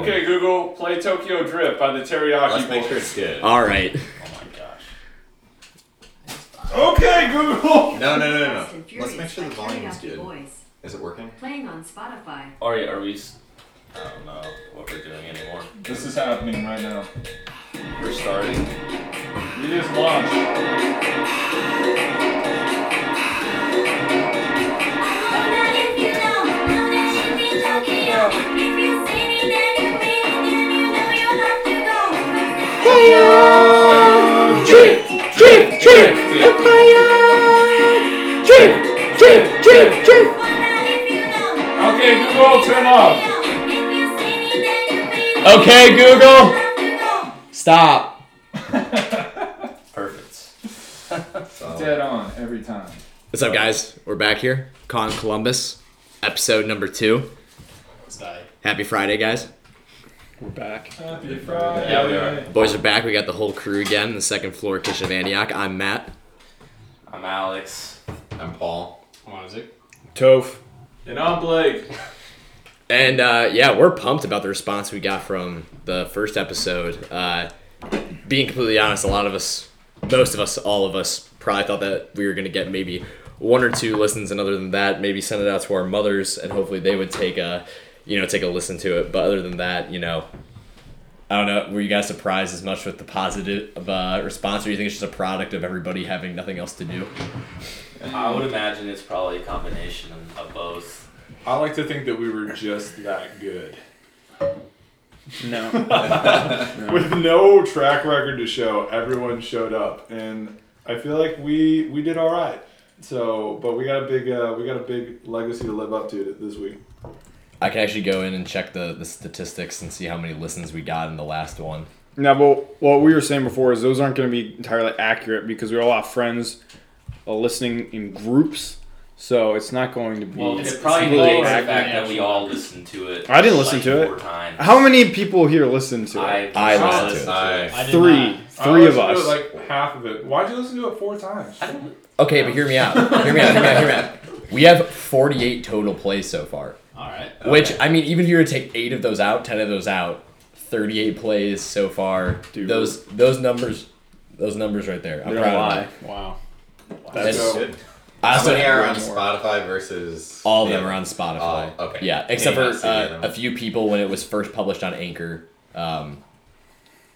Okay, Google, play Tokyo Drift by the Teriyaki Let's make sure it's good. All right. Oh my gosh. Okay, Google. No, no, no, no, Fast and no. Let's Furious make sure the by volume is Karaoke good. Boys. Is it working? Playing on Spotify. Are, are we? s- I don't know what we're doing anymore. This is happening right now. We're starting. We just launched. Drift, drift, drift, Empire. Drift, drift, drift, drift. Okay, Google, turn off. Okay, Google. Stop. Perfect. So, Dead on every time. What's up, guys? We're back here. Con Columbus, episode number two. Happy Friday, guys. We're back. Happy Friday. Yeah, we are. Boys are back. We got the whole crew again the second floor kitchen of Antioch. I'm Matt. I'm Alex. I'm Paul. I'm Isaac. Toph. And I'm Blake. And uh, yeah, we're pumped about the response we got from the first episode. Uh, being completely honest, a lot of us, most of us, all of us, probably thought that we were going to get maybe one or two listens, and other than that, maybe send it out to our mothers, and hopefully they would take a, you know, take a listen to it. But other than that, you know, I don't know. Were you guys surprised as much with the positive uh, response, or do you think it's just a product of everybody having nothing else to do? I would imagine it's probably a combination of both. I like to think that we were just that good. No. With no track record to show, everyone showed up, and I feel like we we did all right. So, but we got a big uh, we got a big legacy to live up to this week. I can actually go in and check the, the statistics and see how many listens we got in the last one. now, but what we were saying before is those aren't going to be entirely accurate because we all have friends uh, listening in groups, so it's not going to be. Well, it's it probably completely negates the fact that we all listened to it. I didn't listen like to it. Times. How many people here listen to it? I, I listened to it. I, I Three. not. Three I of us. to it, like half of it. Why'd you listen to it four times? Okay, but hear me out. Hear me out. Hear me out. Hear me out. We have 48 total plays so far. All right. Which I mean, even if you were to take eight of those out, ten of those out, 38 plays so far. Dude. Those those numbers, those numbers right there. I'm They're proud of them. Wow. That's So- good. I How also- many are on more. Spotify versus all of them are on Spotify. Oh, okay. Yeah, except for uh, a few people when it was first published on Anchor. Um,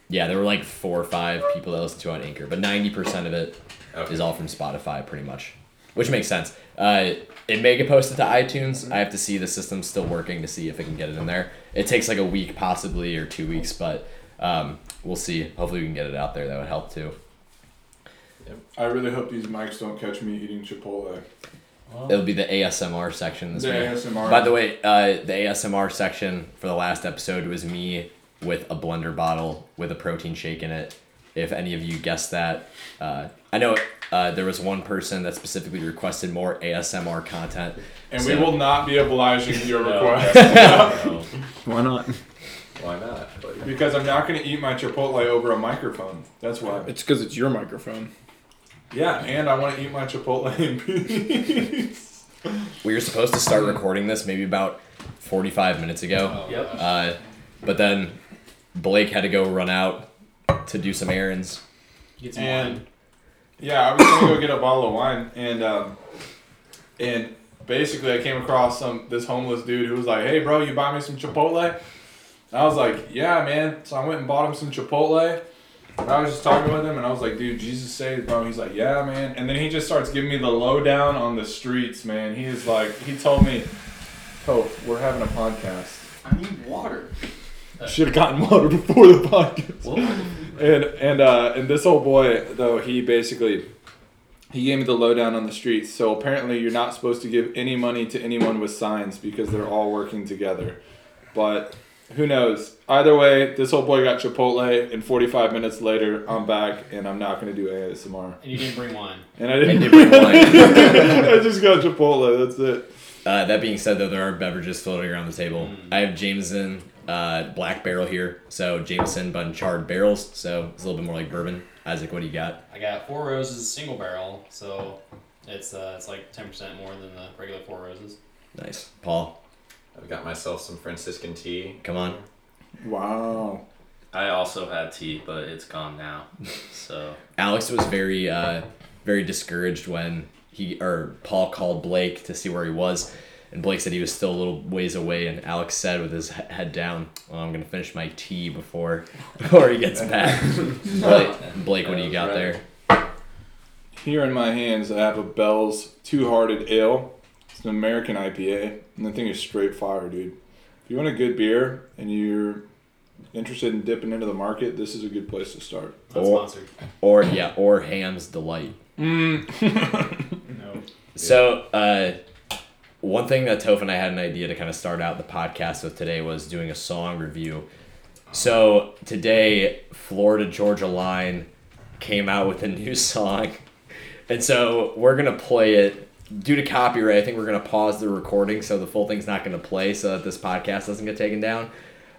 yeah, there were like four or five people that listened to it on Anchor, but 90% of it is Okay. all from Spotify, pretty much, which makes sense. Uh, it may get posted to iTunes. I have to see the system's still working to see if it can get it in there. It takes like a week, possibly, or two weeks, but um, we'll see. Hopefully, we can get it out there. That would help too. I really hope these mics don't catch me eating Chipotle. It'll be the ASMR section this The week. ASMR. By the way, uh, the ASMR section for the last episode was me with a blender bottle with a protein shake in it. If any of you guessed that, uh, I know uh, there was one person that specifically requested more ASMR content. and so- we will not be obliging your request No. Why not? Why not? because I'm not going to eat my Chipotle over a microphone. That's why. It's because it's your microphone. Yeah, and I want to eat my Chipotle in peace. We were supposed to start recording this maybe about 45 minutes ago, Yep. uh, but then Blake had to go run out to do some errands. Get some And wine. Yeah, I was gonna go get a bottle of wine, and um, and basically I came across some this homeless dude who was like, "Hey, bro, you buy me some Chipotle?" And I was like, "Yeah, man." So I went and bought him some Chipotle. And I was just talking with him, and I was like, "Dude, Jesus saved, bro." He's like, "Yeah, man." And then he just starts giving me the lowdown on the streets, man. He is like, he told me, "Oh, we're having a podcast." I need water. Should have gotten water before the podcast. Well, And and uh, and this old boy though he basically he gave me the lowdown on the streets. So apparently you're not supposed to give any money to anyone with signs because they're all working together. But who knows? Either way, this old boy got Chipotle, and 45 minutes later, I'm back, and I'm not gonna do ASMR. And you didn't bring wine. And I didn't. And didn't bring wine. I just got Chipotle. That's it. Uh, that being said, though, there are beverages floating around the table. Mm. I have Jameson uh, Black Barrel here, so Jameson but in charred barrels, so it's a little bit more like bourbon. Isaac, what do you got? I got Four Roses single barrel, so it's uh, it's like ten percent more than the regular Four Roses. Nice, Paul. I've got myself some Franciscan tea. Come on. Wow. I also had tea, but it's gone now. So Alex was very uh, very discouraged when he or Paul called Blake to see where he was, and Blake said he was still a little ways away. And Alex said with his head down, well, "I'm gonna finish my tea before before he gets back." Blake, Blake, what do you got there? Here in my hands, I have a Bell's Two Hearted Ale. It's an American IPA, and the thing is straight fire, dude. If you want a good beer and you're interested in dipping into the market, this is a good place to start. Not Or- sponsored. Or yeah, or Ham's Delight. No. So, uh, one thing that Toph and I had an idea to kind of start out the podcast with today was doing a song review. So today, Florida Georgia Line came out with a new song, and so we're gonna play it. Due to copyright, I think we're gonna pause the recording so the full thing's not gonna play, so that this podcast doesn't get taken down.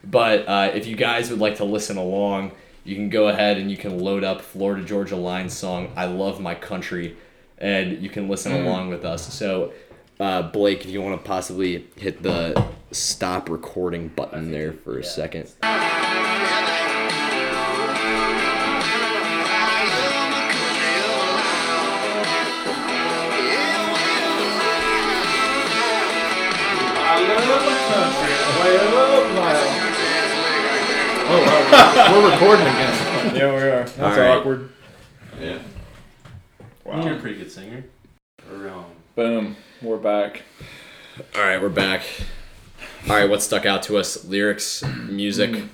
But uh, if you guys would like to listen along, you can go ahead and you can load up Florida Georgia Line song "I Love My Country." and you can listen along with us. So, uh, Blake, if you want to possibly hit the stop recording button there for a yeah. second. Oh. We're recording again. Yeah, we are. That's All right. awkward. Yeah. Wow. you're a pretty good singer. Or, um, Boom. We're back. All right, we're back. All right, what stuck out to us? Lyrics, music.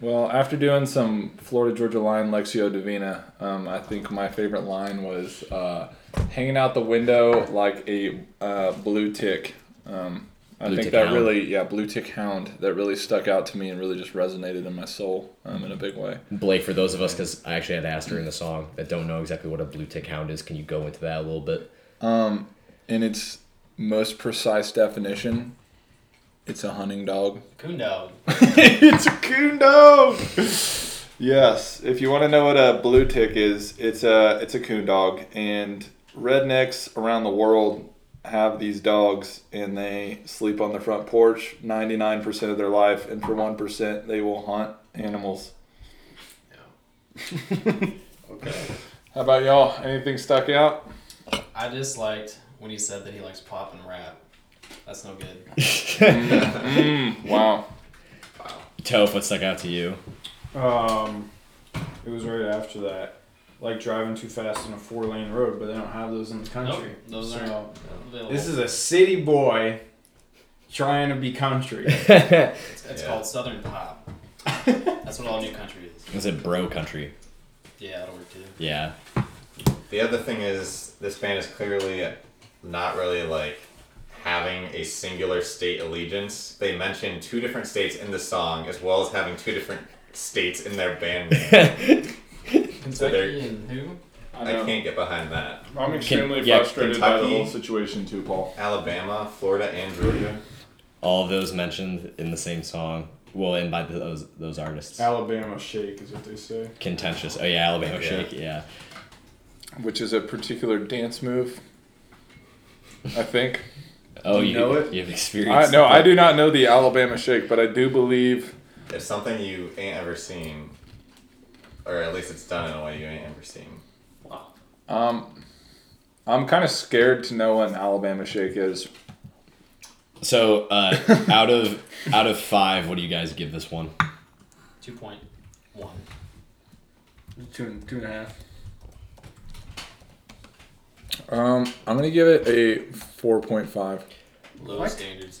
Well, after doing some Florida Georgia Line Lectio Divina, um, I think my favorite line was uh, hanging out the window like a uh, blue tick. Um, I Blue think tick that hound. really, yeah, blue tick hound. That really stuck out to me and really just resonated in my soul um, in a big way. Blake, for those of us, because I actually had asked her in the song that don't know exactly what a blue tick hound is, can you go into that a little bit? Um, in its most precise definition, it's a hunting dog. Coon dog. it's a coon dog. yes, if you want to know what a blue tick is, it's a it's a coon dog, and rednecks around the world have these dogs, and they sleep on the front porch ninety nine percent of their life, and for one percent, they will hunt animals. Okay. How about y'all? Anything stuck out? I just liked when he said that he likes pop and rap. That's no good. Mm, wow. Toph, what stuck out to you? Um, it was right after that. Like driving too fast on a four lane road, but they don't have those in the country. Nope, those So, aren't available. This is a city boy trying to be country. it's it's Yeah. called Southern pop. That's what all new country is. Is it bro country? Yeah, that'll work too. Yeah. The other thing is, this band is clearly not really like having a singular state allegiance. They mention two different states in the song, as well as having two different states in their band name. So Kentucky and who? I I can't get behind that. I'm extremely yeah, frustrated by the whole situation too, Paul. Alabama, Florida, and Georgia. All of those mentioned in the same song. Well, and by those those artists. Alabama shake is what they say. Contentious. Oh yeah, Alabama Yeah. Shake. Yeah. Which is a particular dance move. I think. Oh, You you know it? You have experience. I, experience. no, I do not know the Alabama Shake, but I do believe. It's something you ain't ever seen, or at least it's done in a way you ain't ever seen. Wow. Um, I'm kind of scared to know what an Alabama Shake is. So, uh, out of out of five, what do you guys give this one? Two point one. Two and two and a half. Um, I'm gonna give it a 4.5. Low What? standards.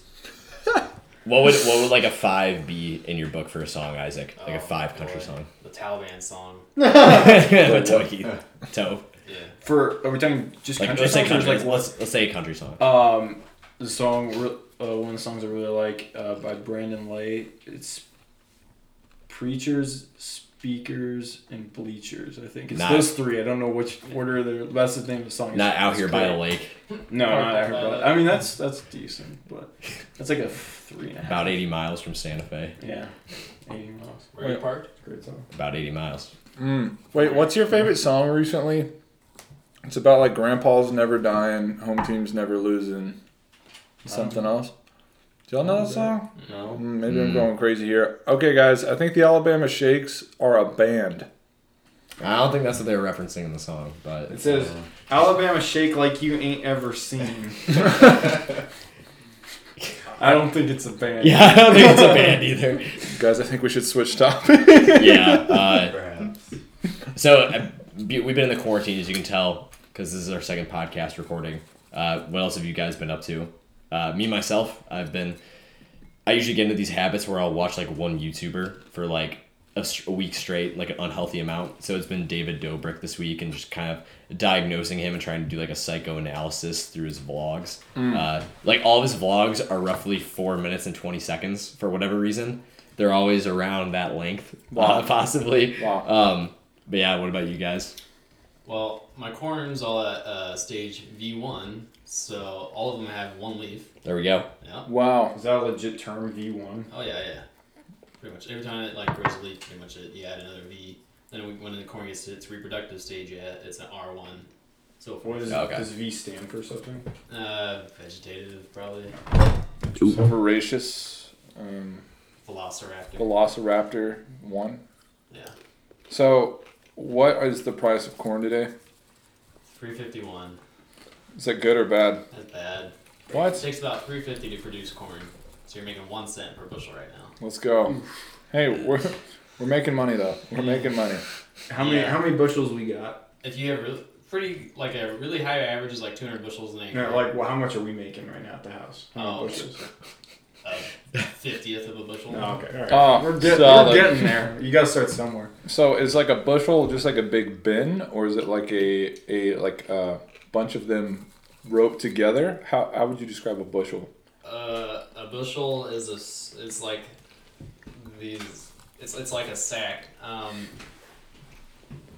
What would what would like a five be in your book for a song, Isaac? Like a Oh, five country boy. song. The Taliban song. Toe. Toe. Yeah. For are we talking just Like country let's say songs or country. just, like let's let's say a country song. Um, the song, re- uh, one of the songs I really like uh, by Brandon Lay. It's preachers, speakers, and bleachers. I think it's Not- those three. I don't know which order they're. That's the name of the song. Not out It's here by the lake. No, not out here. By By the- I mean, that's that's decent, but that's like a three and a half. About eighty miles from Santa Fe. Yeah, eighty miles. Where you parked? Great song. About eighty miles. Mm. Wait, what's your favorite song recently? It's about like grandpa's never dying, home team's never losing. Something else? Do y'all know that song? No. Mm, Maybe I'm Mm. going crazy here. Okay, guys, I think the Alabama Shakes are a band. I don't think that's what they were referencing in the song, but It says Alabama shake like you ain't ever seen. I don't think it's a band. yeah, I don't think it's a band either. Guys, I think we should switch topic. Yeah. Uh, Perhaps. So uh, be- we've been in the quarantine, as you can tell, because this is our second podcast recording. Uh, what else have you guys been up to? Uh, me myself, I've been. I usually get into these habits where I'll watch like one YouTuber for like a week straight, like an unhealthy amount. So it's been David Dobrik this week, and just kind of diagnosing him and trying to do like a psychoanalysis through his vlogs. Uh, like all of his vlogs are roughly four minutes and twenty seconds for whatever reason. They're always around that length, Wow. uh, possibly. Wow. Um, but yeah, what about you guys? Well, my corn's all at uh, stage V1, so all of them have one leaf. There we go. Yeah. wow. Is that a legit term V1? Oh yeah, yeah. Pretty much every time it like grows a leaf, pretty much it, you add another V. Then when the corn gets to its reproductive stage, yeah, it's an R1. So What for is, Okay. does V stand for something? uh, vegetative, probably Voracious. Um, Velociraptor. Velociraptor 1. Yeah, So, what is the price of corn today? three fifty one. Is that good or bad? That's bad. What? It takes about three fifty to produce corn, so you're making one cent per bushel right now. Let's go. Hey, we're, we're making money though. We're making money. How many Yeah. how many bushels we got? If you have really, pretty like a really high average is like two hundred bushels an acre. No, like well, how much are we making right now at the house? How many Oh. bushels? a fiftieth of a bushel. Oh, okay, all right. Oh, we're, get, solid. we're getting there. You gotta start somewhere. So, is like a bushel just like a big bin, or is it like a a like a bunch of them roped together? How how would you describe a bushel? Uh, a bushel is a it's like these. It's it's like a sack. Um,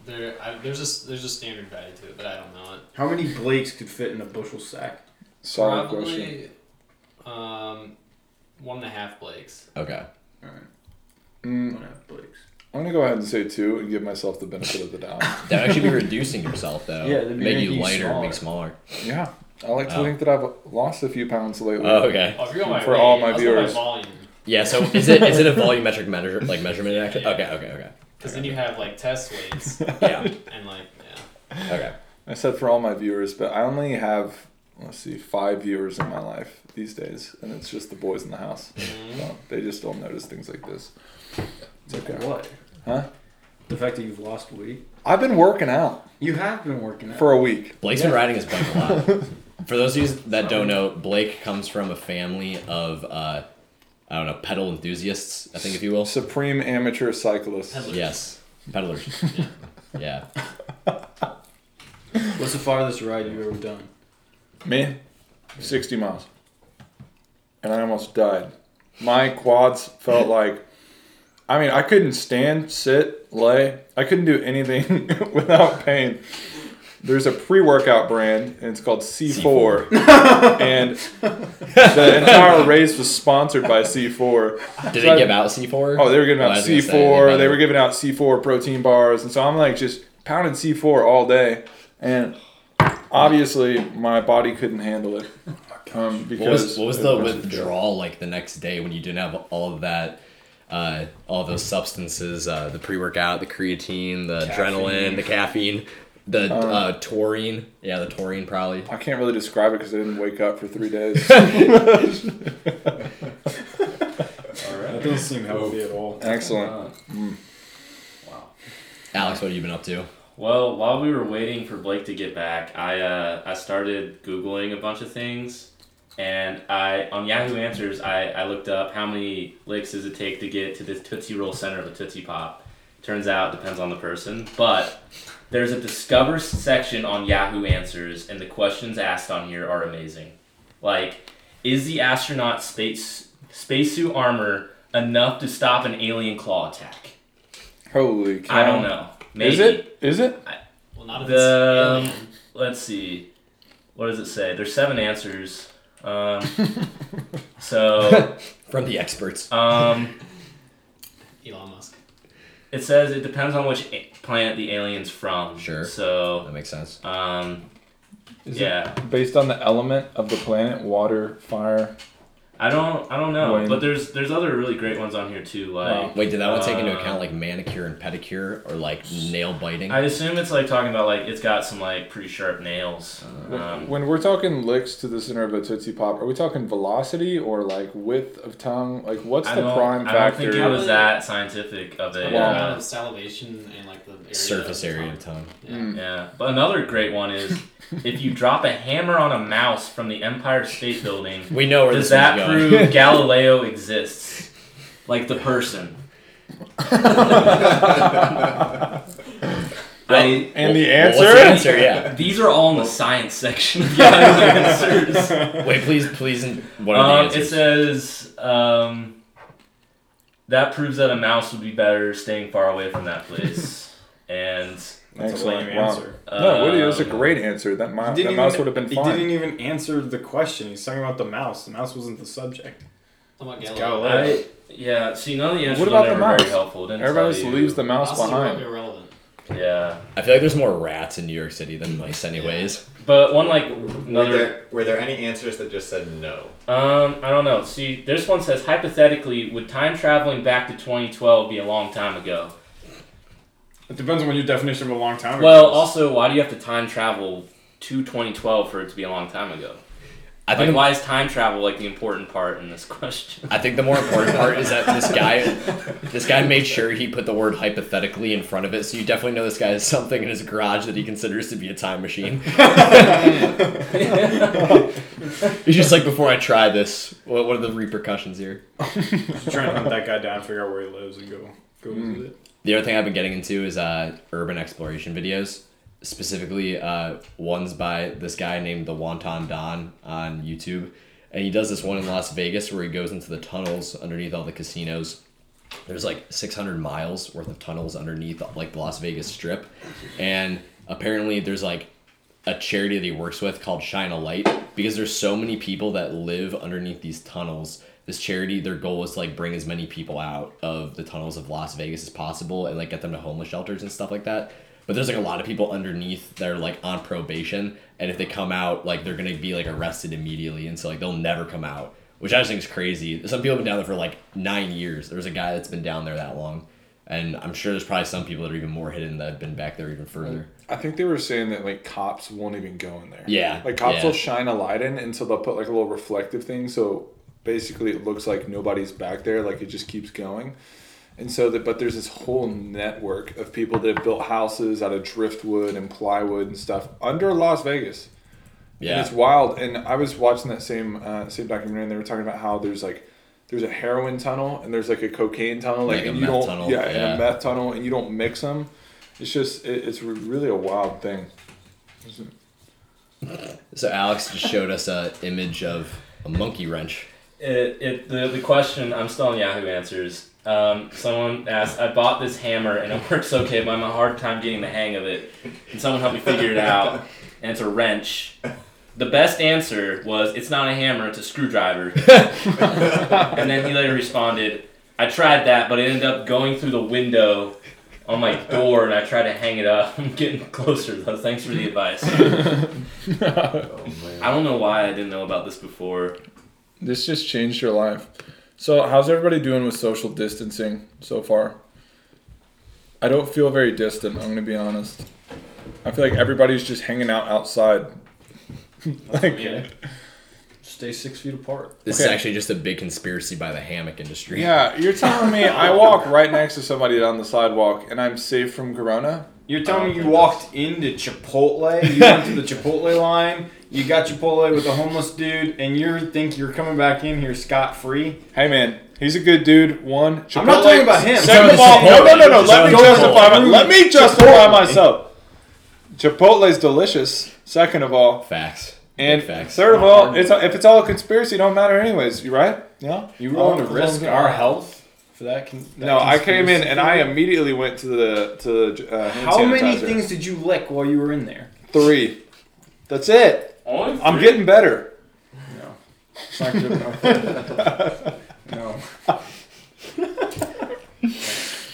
there I, there's a s- there's a standard value to it, but I don't know it. How many Blakes could fit in a bushel sack? Solid question. Probably, um, one and a half Blakes. Okay. Mm, Don't Blakes. I'm gonna go ahead and say two and give myself the benefit of the doubt. That would actually be reducing yourself though. Yeah, that'd be make making you you lighter, smaller. make smaller. Yeah, I like to Oh. think that I've lost a few pounds lately. Oh, okay. Oh, if you're going by For all my let's go by viewers. Yeah. So is it is it a volumetric measure like measurement actually? Okay. Okay. Okay. Because then you have like test weights Yeah. and like yeah. Okay. I said for all my viewers, but I only have let's see five viewers in my life these days, and it's just the boys in the house. So they just don't notice things like this. It's okay. What? Huh? The fact that you've lost weight. I've been working out You have been working out. for a week. Blake's been riding his bike a lot. For those of you that don't know, Blake comes from a family of uh, I don't know pedal enthusiasts. I think if you will. Supreme amateur cyclist. Peddlers. Yes. Peddlers. yeah. What's the farthest ride you've ever done? Me, sixty miles, and I almost died. My quads felt like. I mean, I couldn't stand, sit, lay. I couldn't do anything without pain. There's a pre-workout brand, and it's called C4, and the entire race was sponsored by C4. Did So they I- give out C four? Oh, they were giving Oh, out was gonna C4. say, they were giving out C4 protein bars, and so I'm like just pounding C4 all day, and obviously my body couldn't handle it. Um, because What was what was the withdrawal like the next day when you didn't have all of that, uh, all those substances, uh, the pre workout, the creatine, the adrenaline, the caffeine, the uh, taurine. Yeah, the taurine probably. I can't really describe it because I didn't wake up for three days. all right. That doesn't seem healthy at all. Excellent. Uh, Wow. Alex, what have you been up to? Well, while we were waiting for Blake to get back, I uh, I started googling a bunch of things, and I on Yahoo Answers I, I looked up how many licks does it take to get to this Tootsie Roll center of a Tootsie Pop. Turns out depends on the person, but there's a discover section on Yahoo Answers, and the questions asked on here are amazing. Like, is the astronaut space spacesuit armor enough to stop an alien claw attack? Holy cow! I don't know. Maybe. Is it? Is it? Well, not if The- it's alien. let's see. What does it say? There's seven answers. Um, so From the experts. um, Elon Musk. it says it depends on which a- planet the alien's from. Sure. So That makes sense. um, Is yeah, it based on the element of the planet? Water, fire. I don't I don't know, Wayne. but there's there's other really great ones on here too. Like Wait, did that one take into Uh, account like manicure and pedicure or like nail biting? I assume it's like talking about like it's got some like pretty sharp nails. When- Um, when we're talking licks to the center of a Tootsie Pop, are we talking velocity or like width of tongue? Like, what's I the don't, prime I don't think it was that scientific of a. Well- amount uh, of salivation and like the area Surface of the area of tongue. Yeah. Mm. Yeah, but another great one is if you drop a hammer on a mouse from the Empire State Building, We know where does this that is prove Galileo exists? Like the person. I, And the Well, answer? what's the answer? Yeah. these are all in the science section of Yahoo Answers. Wait, please, please. What are the Um, it says um, that proves that a mouse would be better staying far away from that place. and That's a Excellent. lame Wow. answer. no, Woody, that's a um, great answer. That, mi- He that mouse even- would have been fine. He didn't even answer the question. He's talking about the mouse. The mouse wasn't the subject. How about It's Galileo? Galileo. I, yeah, see, none of the answers What about are the very mouse? helpful. It Didn't Everybody tell just leaves the mouse Mouse behind. irrelevant. Yeah, I feel like there's more rats in New York City than mice, anyways. but one like Were another. there, were there any answers that just said no? Um, I don't know. See, this one says hypothetically, would time traveling back to 2012 be a long time ago? It depends on what your definition of a long time. Well, is. also, why do you have to time travel to 2012 for it to be a long time ago? I Like, think. why is time travel like the important part in this question? I think the more important part is that this guy, this guy made sure he put the word hypothetically in front of it, so you definitely know this guy has something in his garage that he considers to be a time machine. He's just like, before I try this, what, what are the repercussions here? Just trying to hunt that guy down, figure out where he lives, and go go Mm. visit it. The other thing I've been getting into is uh, urban exploration videos. Specifically, uh, one's by this guy named the Wonton Don on YouTube, and he does this one in Las Vegas where he goes into the tunnels underneath all the casinos. There's like 600 miles worth of tunnels underneath like the Las Vegas Strip, and apparently there's like a charity that he works with called Shine a Light because there's so many people that live underneath these tunnels. This charity, their goal is to like bring as many people out of the tunnels of Las Vegas as possible and like get them to homeless shelters and stuff like that. But there's like a lot of people underneath that are like on probation, and if they come out, like they're gonna be like arrested immediately, and so like they'll never come out, which I just think is crazy. Some people have been down there for like nine years. There's a guy that's been down there that long, and I'm sure there's probably some people that are even more hidden that have been back there even further. I think they were saying that like cops won't even go in there. Yeah, Like cops yeah. will shine a light in, and so they'll put like a little reflective thing, so basically it looks like nobody's back there. Like it just keeps going, and so that but there's this whole network of people that have built houses out of driftwood and plywood and stuff under Las Vegas. And Yeah, it's wild. And I was watching that same uh, same documentary, and they were talking about how there's like there's a heroin tunnel and there's like a cocaine tunnel, like, Like a and you meth don't tunnel, yeah, and a meth tunnel, and you don't mix them. It's just it, it's really a wild thing. So Alex just showed us a image of a monkey wrench. It, it the, the question I'm still on Yahoo Answers. Um, someone asked, I bought this hammer and it works okay, but I'm a hard time getting the hang of it. Can someone help me figure it out? And it's a wrench. The best answer was, it's not a hammer, it's a screwdriver. and then he later responded, I tried that, but it ended up going through the window on my door, and I tried to hang it up. I'm getting closer though. Thanks for the advice. I don't know why I didn't know about this before. This just changed your life. So, how's everybody doing with social distancing so far? I don't feel very distant, I'm going to be honest. I feel like everybody's just hanging out outside. like, Yeah. Stay six feet apart. This Okay. is actually just a big conspiracy by the hammock industry. yeah, you're telling me I walk right next to somebody down the sidewalk and I'm safe from corona? You're telling me you oh walked into Chipotle, you went to the Chipotle line, you got Chipotle with a homeless dude, and you think you're coming back in here scot free? Hey man, he's a good dude. One, I'm not talking about him. Second of all, no, no, no, no. Let me justify. My, Chipotle. let me justify myself. Chipotle's delicious. Second of all, Facts. and facts. third of all, hard. it's if it's all a conspiracy, it don't matter anyways. You right? Yeah. You willing to Oh, risk our health for that? Con- that No, I came in and I immediately went to the to the uh, hand How many things did you lick while you were in there? Three. That's it. Only I'm three? getting better. No. It's not good enough. no.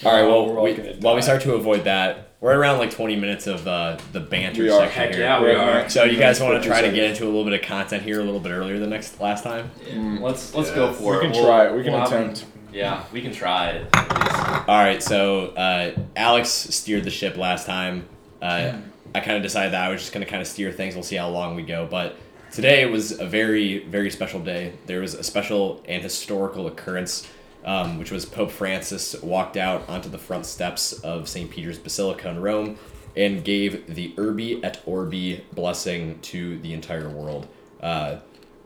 All right. Well, we're all we, while we start to avoid that, we're around like 20 minutes of uh, the banter We are. section Heck here. yeah, we We're So you guys want to try to get into a little bit of content here a little bit earlier than next last time? Mm. Let's let's Yeah, go for We it. can We'll- try it. We can we'll have- attempt. yeah, we can try it. All right, so uh, Alex steered the ship last time. Uh, I kind of decided that I was just going to kind of steer things. We'll see how long we go. But today was a very, very special day. There was a special and historical occurrence, um, which was Pope Francis walked out onto the front steps of St. Peter's Basilica in Rome and gave the Urbi et Orbi blessing to the entire world. Uh,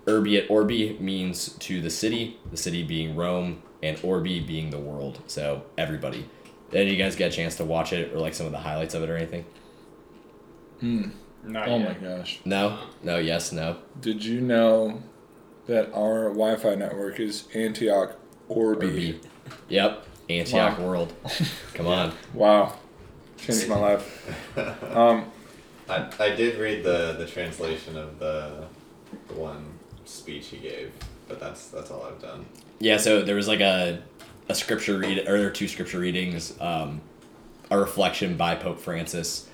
Urbi et Orbi means to the city, the city being Rome, and Orbi being the world. So everybody. Did you guys get a chance to watch it or like some of the highlights of it or anything? Not Oh yet. my gosh. No? No, yes, no. Did you know that our Wi Fi network is Antioch Orbi? Orbi. Yep. Antioch Wow. world. Come on. Wow. Changed my life. Um, I, I did read the, the translation of the, the one speech he gave, but that's that's all I've done. Yeah, so there was like a a scripture read or there were two scripture readings, um, a reflection by Pope Francis,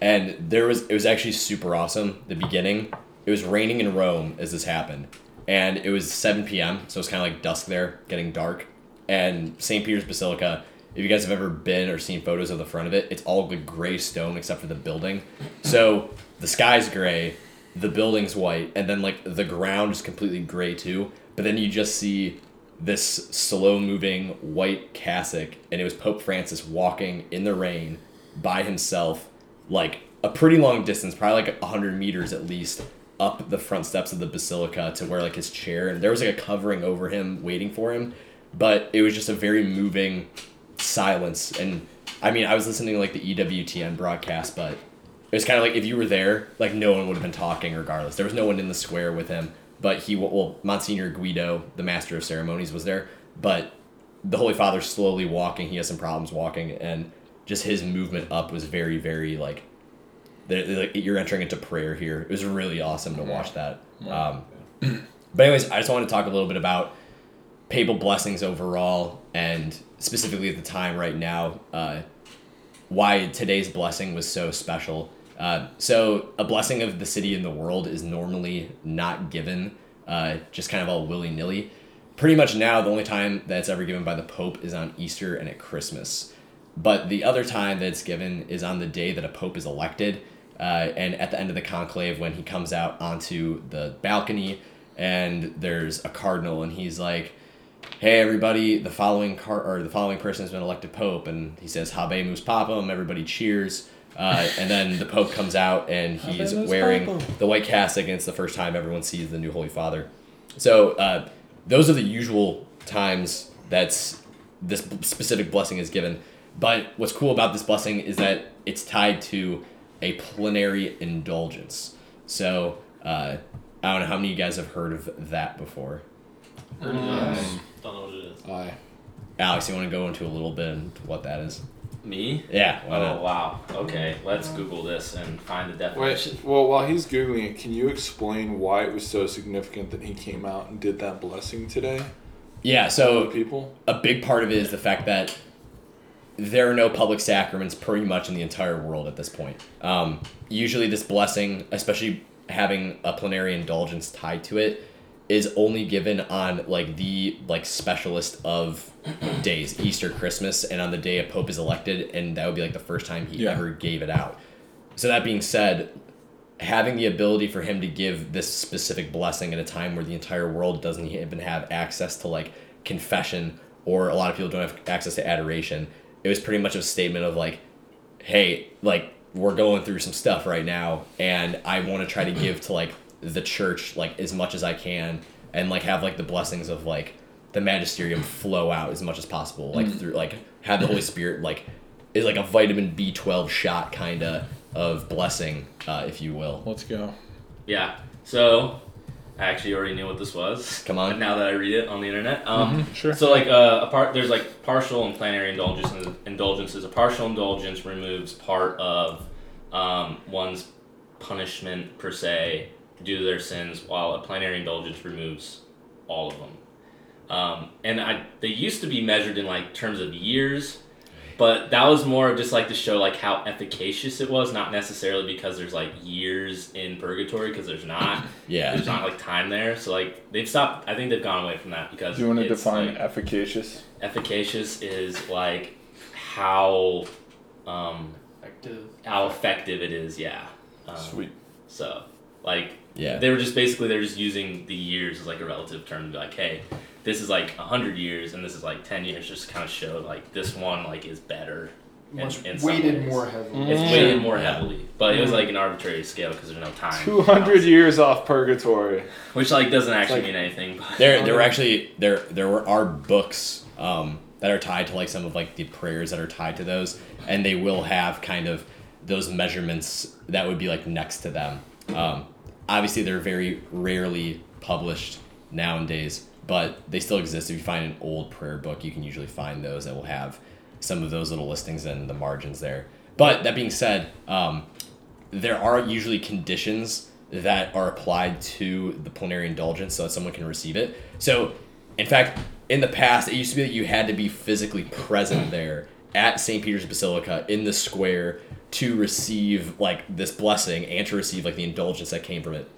and there was it was actually super awesome. The beginning, it was raining in Rome as this happened, and it was seven p.m. So it's kind of like dusk there, getting dark, and St. Peter's Basilica. If you guys have ever been or seen photos of the front of it, it's all gray stone except for the building. So the sky's gray, the building's white, and then like the ground is completely gray too. But then you just see this slow moving white cassock, and it was Pope Francis walking in the rain by himself, like a pretty long distance, probably like hundred meters at least, up the front steps of the basilica to where like his chair, and there was like a covering over him waiting for him, but it was just a very moving silence. And I mean, I was listening to like the EWTN broadcast, but it was kind of like if you were there, like no one would have been talking regardless. There was no one in the square with him, but he, well, Monsignor Guido, the master of ceremonies, was there. But the Holy Father's slowly walking. He has some problems walking, and just his movement up was very, very like, they're, they're like you're entering into prayer here. It was really awesome to watch that. Um, but anyways, I just want to talk a little bit about papal blessings overall, and specifically at the time right now, uh, why today's blessing was so special. Uh, so, a blessing of the city and the world is normally not given uh, just kind of all willy nilly. Pretty much now, the only time that's ever given by the Pope is on Easter and at Christmas. But the other time that it's given is on the day that a Pope is elected, uh, and at the end of the conclave when he comes out onto the balcony and there's a cardinal and he's like, hey everybody the following car or the following person has been elected pope. And he says habemus papam everybody cheers uh, and then the pope comes out and he's wearing the white cassock and it's the first time everyone sees the new holy father. So uh, those are the usual times that's this specific blessing is given but what's cool about this blessing is that it's tied to a plenary indulgence so uh, i don't know how many of you guys have heard of that before Heard of. Don't know what it is. I. Alex, you want to go into a little bit into what that is? Me? Yeah. Why Oh wow. Okay, let's Google this and find the definition. Wait, well, while he's Googling it, can you explain why it was so significant that he came out and did that blessing today? Yeah. to So people? a big part of it is the fact that there are no public sacraments pretty much in the entire world at this point. Um, usually, this blessing, especially having a plenary indulgence tied to it, is only given on like the like specialist of days, Easter, Christmas, and on the day a pope is elected, and that would be like the first time he Yeah. ever gave it out. So that being said, having the ability for him to give this specific blessing at a time where the entire world doesn't even have access to like confession or a lot of people don't have access to adoration it was pretty much a statement of like hey like we're going through some stuff right now and i want to try to give to like the church like as much as i can and like have like the blessings of like the magisterium flow out as much as possible like through like have the holy spirit like is like a vitamin b12 shot kind of of blessing uh, if you will Let's go. Yeah. So, I actually already knew what this was. Come on. Now that I read it on the internet, um, Sure. So like uh, a part, there's like partial and plenary indulgences. Indulgences. A partial indulgence removes part of um, one's punishment per se due to their sins, while a plenary indulgence removes all of them. Um, and I they used to be measured in like terms of years, But that was more just like to show like how efficacious it was, not necessarily because there's like years in purgatory, because there's not. Yeah. There's not like time there, so like they've stopped. I think they've gone away from that because Do you want to define like, efficacious? efficacious is like how um Effective. how effective it is. Yeah. Um, Sweet. So like Yeah. they were just basically they're just using the years as like a relative term to be like, hey, this is like hundred years and this is like ten years, just kind of show like this one like is better. in- Much in some weighted ways. more heavily. It's Mm. weighted more heavily, but it was like an arbitrary scale because there's no time. 200 years off purgatory. which like doesn't actually like- mean anything. But There, there were actually there there were are books um, that are tied to like some of like the prayers that are tied to those, and they will have kind of those measurements that would be like next to them. Um, obviously, they're very rarely published nowadays, but they still exist. If you find an old prayer book, you can usually find those that will have some of those little listings in the margins there. But that being said, um, there are usually conditions that are applied to the plenary indulgence so that someone can receive it. So, in fact, in the past, it used to be that you had to be physically present there at St. Peter's Basilica in the square to receive like this blessing and to receive like the indulgence that came from it.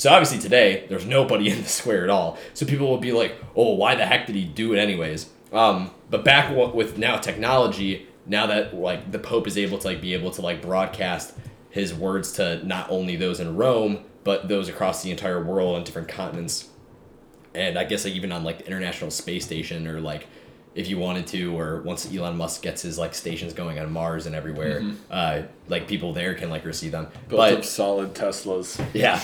So obviously today there's nobody in the square at all. So people will be like, "Oh, why the heck did he do it anyways?" Um, but back with now technology, now that like the Pope is able to like be able to like broadcast his words to not only those in Rome but those across the entire world on different continents, and I guess like even on like the International Space Station or like if you wanted to, or once Elon Musk gets his like stations going on Mars and everywhere, uh, like people there can like receive them. Built but up solid Teslas. yeah.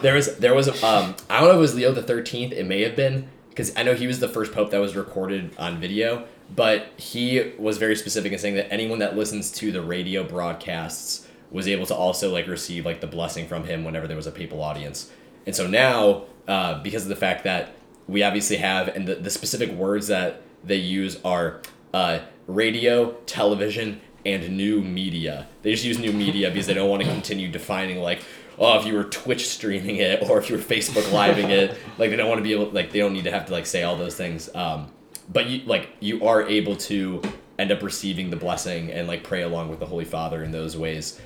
There was there was um I don't know if it was Leo the thirteenth. It may have been because I know he was the first pope that was recorded on video, but he was very specific in saying that anyone that listens to the radio broadcasts was able to also like receive like the blessing from him whenever there was a papal audience. And so now, uh, because of the fact that we obviously have and the, the specific words that they use are uh, radio, television, and new media. They just use new media because they don't want to continue defining like, oh, if you were Twitch streaming it or if you were Facebook living it, like they don't want to be able, like they don't need to have to like say all those things. Um, but you like you are able to end up receiving the blessing and like pray along with the Holy Father in those ways,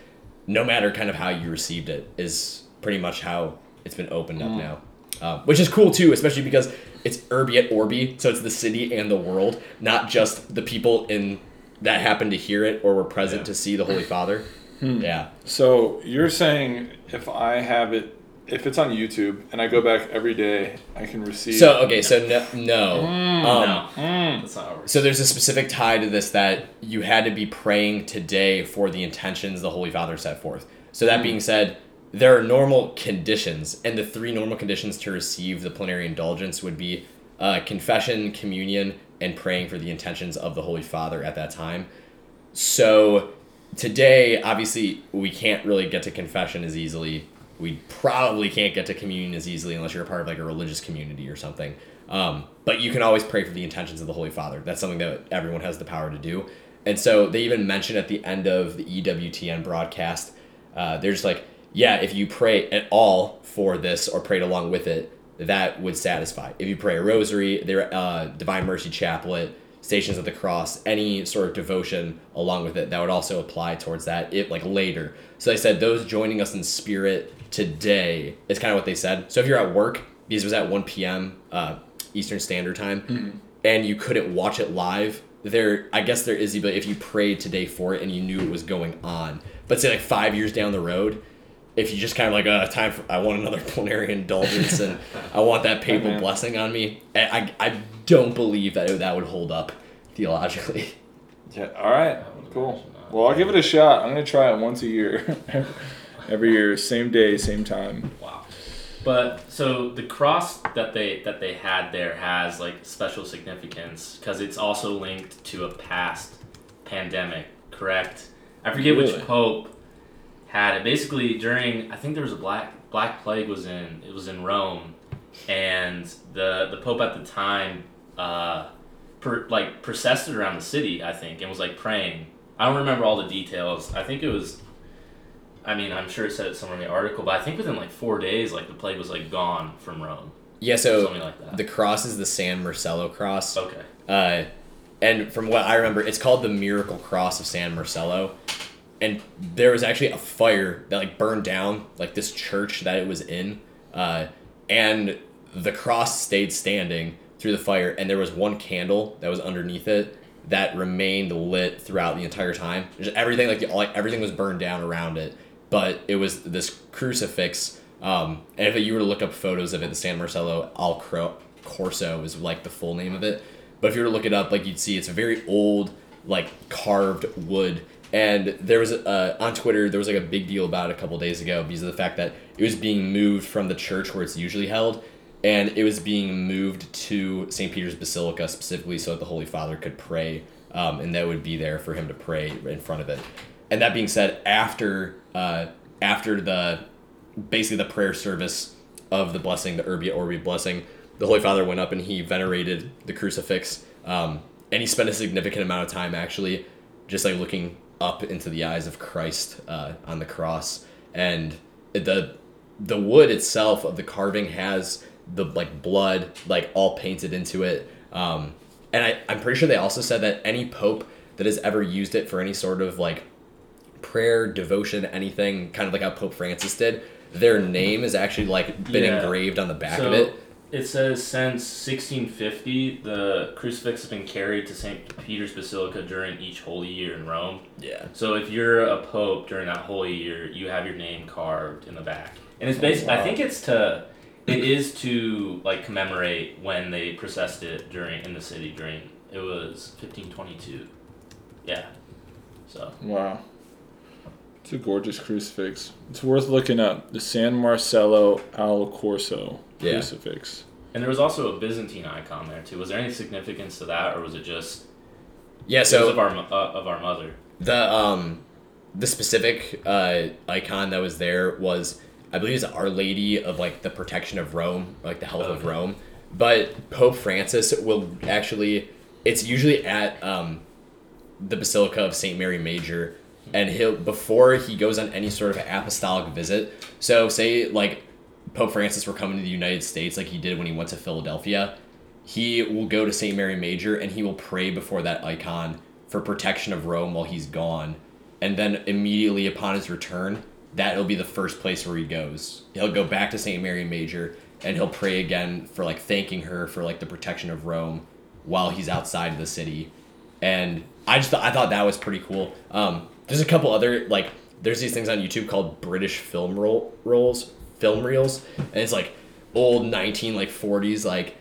no matter kind of how you received it is pretty much how it's been opened up now, uh, which is cool too, especially because it's Urbi et Orbi, so it's the city and the world, not just the people in that happen to hear it or were present to see the Holy Father. Yeah. So you're saying if I have it, if it's on YouTube and I go back every day, I can receive. So okay, so no, no. Um, no, Mm. that's not how it works. So there's a specific tie to this that you had to be praying today for the intentions the Holy Father set forth. So that being said, there are normal conditions, and the three normal conditions to receive the plenary indulgence would be uh, confession, communion, and praying for the intentions of the Holy Father at that time. So today, obviously, we can't really get to confession as easily. We probably can't get to communion as easily unless you're a part of like a religious community or something. Um, but you can always pray for the intentions of the Holy Father. That's something that everyone has the power to do. And so they even mentioned at the end of the EWTN broadcast, uh, they're just like, yeah, if you pray at all for this or prayed along with it, that would satisfy. If you pray a rosary, their uh, Divine Mercy Chaplet, Stations of the Cross, any sort of devotion along with it, that would also apply towards that. It like later. So they said those joining us in spirit today is kind of what they said. So if you're at work, because it was at 1 p.m. Uh, Eastern Standard Time, and you couldn't watch it live, there I guess there is the if you prayed today for it and you knew it was going on. But say like five years down the road, if you just kind of like uh time for I want another plenary indulgence and I want that papal man. blessing on me, I, I I don't believe that that would hold up theologically. Yeah. All right. Cool. Well, I'll give it a shot. I'm gonna try it once a year. Every year, same day, same time. Wow. But so the cross that they that they had there has like special significance because it's also linked to a past pandemic, correct? I forget Really? which pope had it. Basically, during I think there was a black black plague was in it was in Rome, and the the pope at the time, uh, per, like processed it around the city. I think and was like praying. I don't remember all the details. I think it was I mean, I'm sure it said it somewhere in the article, but I think within like four days, like the plague was like gone from Rome. Yeah, so something like that. the cross is the San Marcello cross. okay. Uh, and from what I remember, it's called the Miracle Cross of San Marcello. And there was actually a fire that like burned down like this church that it was in, uh, and the cross stayed standing through the fire, and there was one candle that was underneath it that remained lit throughout the entire time. Just everything like, the, like everything was burned down around it, but it was this crucifix. Um, and if you were to look up photos of it, the San Marcello al Corso is like the full name of it. But if you were to look it up, like you'd see it's a very old, like carved wood. And there was uh, on Twitter there was like a big deal about it a couple days ago because of the fact that it was being moved from the church where it's usually held, and it was being moved to St. Peter's Basilica specifically so that the Holy Father could pray, um, and that would be there for him to pray in front of it. And that being said, after uh, after the basically the prayer service of the blessing, the Urbi et Orbi blessing, the Holy Father went up and he venerated the crucifix, um, and he spent a significant amount of time actually just like looking up into the eyes of Christ uh, on the cross, and the the wood itself of the carving has the like blood like all painted into it, um, and I, I'm pretty sure they also said that any pope that has ever used it for any sort of like prayer, devotion, anything, kind of like how Pope Francis did, their name is actually like been Yeah. engraved on the back So of it. It says since 1650, the crucifix has been carried to St. Peter's Basilica during each holy year in Rome. Yeah. So if you're a pope during that holy year, you have your name carved in the back, and it's basically I think it's to it is to like commemorate when they processed it during in the city during it was 1522. Yeah. So Wow. It's a gorgeous crucifix. It's worth looking up. The San Marcello al Corso Yeah. crucifix. and there was also a Byzantine icon there too. Was there any significance to that, or was it just Yeah, because so of our uh, of our mother? the um the specific uh icon that was there was I believe it's Our Lady of like the protection of Rome, like the health of Rome. But Pope Francis will actually it's usually at um the Basilica of Saint Mary Major and he'll before he goes on any sort of apostolic visit. So say like Pope Francis were coming to the United States like he did when he went to Philadelphia, he will go to St. Mary Major and he will pray before that icon for protection of Rome while he's gone. And then immediately upon his return, that'll be the first place where he goes. He'll go back to St. Mary Major and he'll pray again for like thanking her for like the protection of Rome while he's outside of the city. And I just thought I thought that was pretty cool. Um, there's a couple other like there's these things on YouTube called British film roll rolls, film reels, and it's like old 19 like 40s like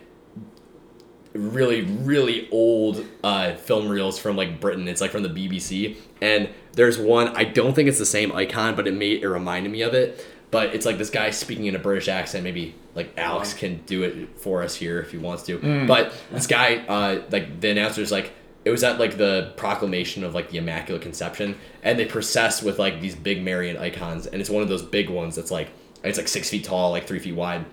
really really old uh, film reels from like Britain. It's like from the BBC, and there's one I don't think it's the same icon, but it made it reminded me of it. But it's like this guy speaking in a British accent. Maybe like Alex can do it for us here if he wants to. But this guy, uh, like the announcer's like. It was at like the proclamation of like the Immaculate Conception, and they process with like these big Marian icons, and it's one of those big ones that's like it's like six feet tall, like three feet wide,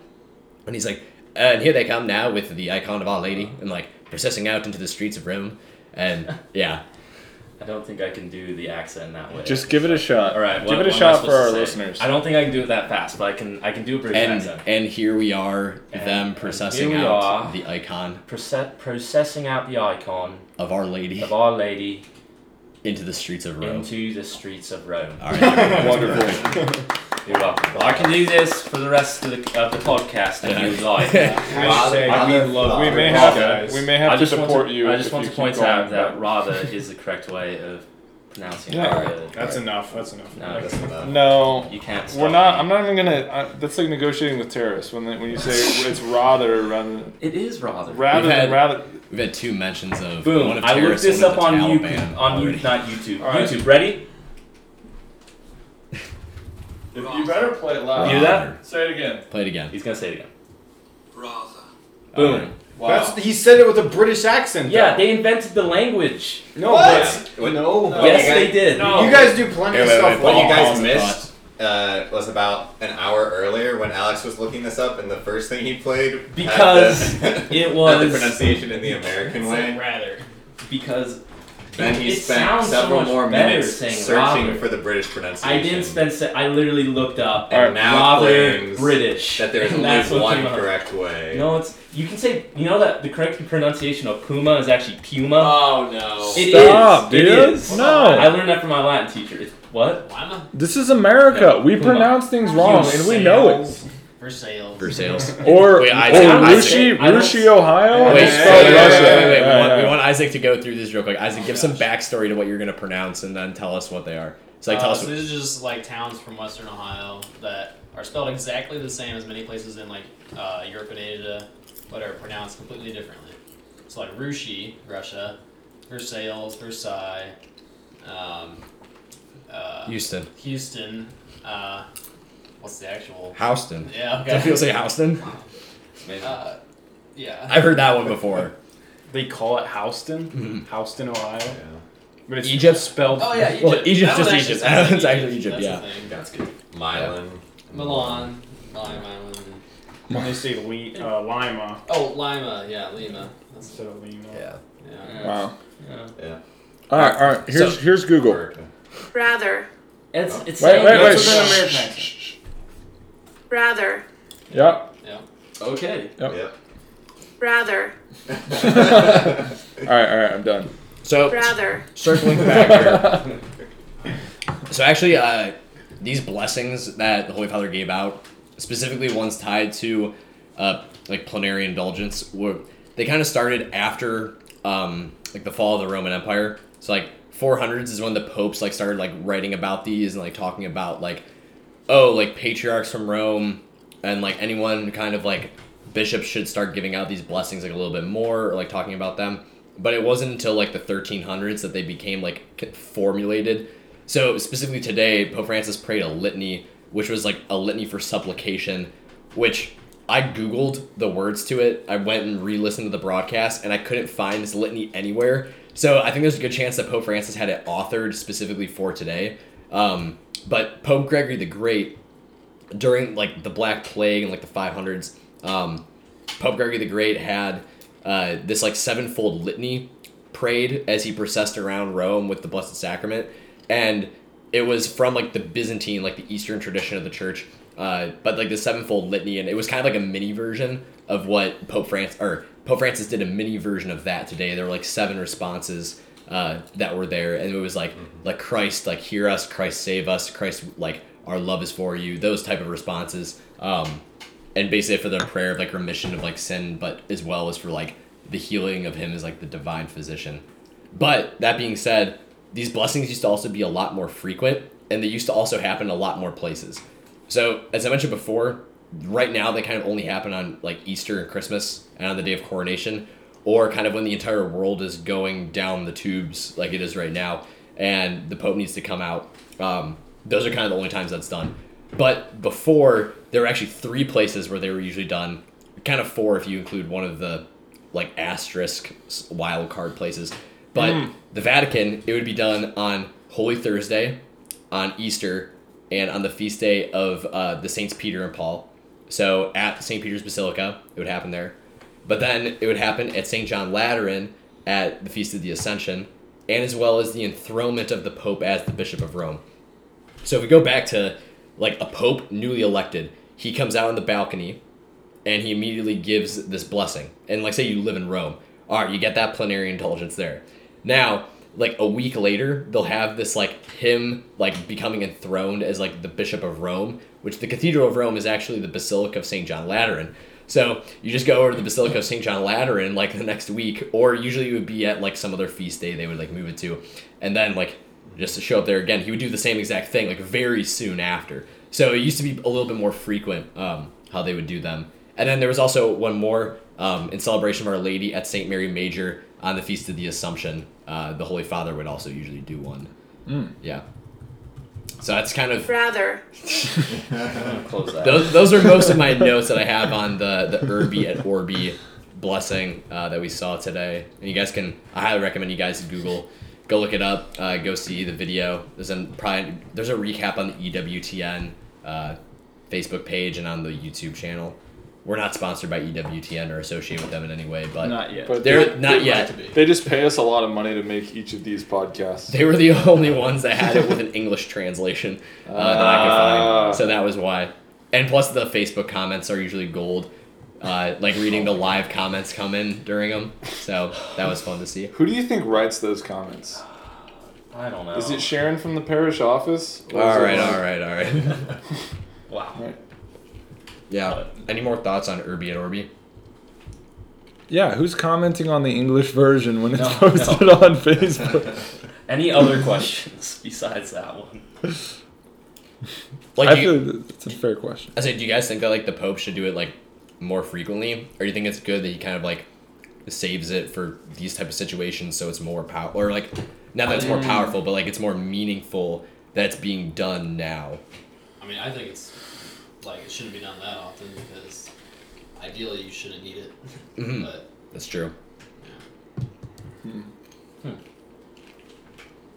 and he's like, and here they come now with the icon of Our Lady, and like processing out into the streets of Rome, and yeah, I don't think I can do the accent that way. Just give it a shot. all right. Give what- it a what am I shot for our listeners. I don't think I can do it that fast, but I can. I can do a British and accent. and here we are, And- them processing out are. the icon Proce- processing out the icon of Our Lady of Our Lady into the streets of Rome. into the streets of Rome. All right, Wonderful. You're welcome. Well, I can do this for the rest of the, of the podcast if you would like. Hashtag Rather we love we may have guys. we may have I to just want support to, you. I just want to point going, out that but- rather is the correct way of pronouncing Yeah. our word. That's enough. That's enough. No, That's enough. No, you can't. Stop we're not. me. I'm not even gonna. Uh, that's like negotiating with terrorists when they, when you say it's rather rather than It is rather. rather We've than had- rather. We've had two mentions of Boom! one of I looked this up on YouTube. on you already. not YouTube. All right. YouTube, ready? You better play it You loud. hear that? Say it again. Play it again. He's gonna say it again. Rather. Boom. Wow. That's he said it with a British accent. Yeah, though. they invented the language. no, What? but no. What yes, you they guys- did. You guys do plenty of Wait, wait, stuff. wait, What you guys missed uh, was about an hour earlier when Alex was looking this up, and the first thing he played had Because the, it had the pronunciation in the American way. rather. because Then he It spent sounds so several more better minutes saying searching Robert. for the British pronunciation. I didn't spend. Se- I literally looked up And and now rather claims British. that there's and only one came up. correct way. No, it's you can say you know that the correct pronunciation of puma is actually puma. Oh no. It Stop, is. Dude. is. No. I learned that from my Latin teacher. It's what? This is America. We Puma. pronounce things wrong, and we know it. For sales. For sales. Or, Wait, or Rushi, Rushi, Ohio. Wait, wait, wait, wait, wait, wait, wait. We, want, we want Isaac to go through this real quick. Isaac, give some backstory to what you're going to pronounce and then tell us what they are. So, like, tell Uh, us. so these are just like towns from Western Ohio that are spelled exactly the same as many places in like uh, Europe and Asia, but are pronounced completely differently. So like Rushi, Russia, Versailles, Versailles, um, uh, Houston. Houston. Uh, what's the actual? Houston. Yeah. Some people say Houston. Maybe. Uh, yeah. I've heard that one before. They call it Houston, Mhm. Houston, Ohio. Yeah. But it's Egypt? spelled. Oh yeah, Egypt. Well, Egypt's That one just Egypt. sounds It's actually Egypt, That's yeah. That's good. Milan. Milan, Lime Lima, When they say Li- uh, Lima Oh, Lima. Yeah, Lima. That's, instead of Lima. Yeah. yeah. Wow. Yeah. Yeah. All right, all right. Here's So- here's Google. Rather, It's it's Wait, saying wait, wait. That's with an shh, American shh, accent. shh, shh. Rather, Yeah. Yeah. okay. Yep. Yep. rather, All right, all right. I'm done. So, rather, circling back here. So actually, uh, these blessings that the Holy Father gave out, specifically ones tied to uh, like plenary indulgence, were they kind of started after um, like the fall of the Roman Empire. So like 400s is when the popes like started like writing about these and like talking about like oh like patriarchs from Rome and like anyone kind of like bishops should start giving out these blessings like a little bit more or like talking about them. But it wasn't until like the 1300s that they became like formulated. So specifically today pope francis prayed a litany which was like a litany for supplication which i googled the words to it. I went and re-listened to the broadcast and i couldn't find this litany anywhere. So i think there's a good chance that pope francis had it authored specifically for today um, but pope gregory the great during like the Black Plague and like the 500s, um, Pope Gregory the Great had uh, this like sevenfold litany prayed as he processed around Rome with the Blessed Sacrament, and it was from like the Byzantine, like the Eastern tradition of the Church. Uh, but like the sevenfold litany, and it was kind of like a mini version of what Pope Francis or Pope Francis did a mini version of that today. There were like seven responses uh, that were there, and it was like like Christ, like hear us, Christ save us, Christ like our love is for you, those type of responses, um, and basically for the prayer of like remission of like sin, but as well as for like the healing of Him as like the divine physician. But that being said, these blessings used to also be a lot more frequent, and they used to also happen a lot more places. So as I mentioned before, right now they kind of only happen on like Easter and Christmas and on the day of coronation, or kind of when the entire world is going down the tubes like it is right now, and the Pope needs to come out. Um, those are kind of the only times that's done. But before, there were actually three places where they were usually done. Kind of four if you include one of the like asterisk wild card places. But the Vatican, it would be done on Holy Thursday, on Easter, and on the feast day of uh, the Saints Peter and Paul. So at St. Peter's Basilica, it would happen there. But then it would happen at St. John Lateran at the Feast of the Ascension, and as well as the enthronement of the Pope as the Bishop of Rome. So if we go back to like a Pope newly elected, he comes out on the balcony and he immediately gives this blessing. And like say you live in Rome, all right, you get that plenary indulgence there. Now, like a week later, they'll have this like him like becoming enthroned as like the Bishop of Rome, which the Cathedral of Rome is actually the Basilica of St. John Lateran. So you just go over to the Basilica of St. John Lateran like the next week, or usually it would be at like some other feast day they would like move it to, and then like just to show up there again, he would do the same exact thing like very soon after. So it used to be a little bit more frequent um, how they would do them. And then there was also one more um, in celebration of Our Lady at St. Mary Major on the Feast of the Assumption. Uh, the Holy Father would also usually do one. Yeah. So that's kind of rather, Close that. those, those are most of my notes that I have on the the Urbi et Orbi blessing uh, that we saw today. And you guys can I highly recommend you guys Google, go look it up, uh, go see the video. There's a probably there's a recap on the EWTN uh, Facebook page and on the YouTube channel. We're not sponsored by EWTN or associated with them in any way, but Not yet. But they're they, not They'd like yet. to they just pay us a lot of money to make each of these podcasts. They were the only ones that had it with an English translation uh, that I could Ah. find. So that was why. And plus, the Facebook comments are usually gold. Uh, like reading the live comments come in during them. So that was fun to see. Who do you think writes those comments? I don't know. Is it Sharon from the parish office? Or is All it right, like- all right, all right. wow. Yeah. Uh, any more thoughts on Urbi and Orbi? Yeah, who's commenting on the English version when it's No, posted no. on Facebook? Any other questions besides that one? Like, I do you, feel that's a fair question. I say, do you guys think that like the Pope should do it like more frequently, or do you think it's good that he kind of like saves it for these type of situations so it's more power, or like not that it's more mm. powerful, but like it's more meaningful that it's being done now? I mean, I think it's like it shouldn't be done that often because ideally you shouldn't need it. Mhm. But That's true.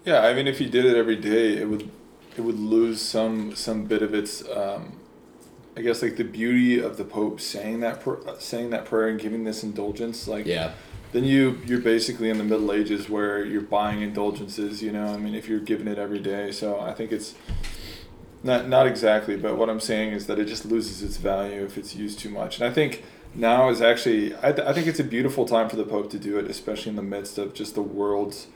Yeah, I mean, if you did it every day, it would it would lose some some bit of its, um, I guess, like the beauty of the Pope saying that pr- saying that prayer and giving this indulgence. Like, Yeah. then you you're basically in the Middle Ages where you're buying indulgences. You know, I mean, if you're giving it every day, so I think it's not not exactly, but what I'm saying is that it just loses its value if it's used too much. And I think now is actually I, th- I think it's a beautiful time for the Pope to do it, especially in the midst of just the world's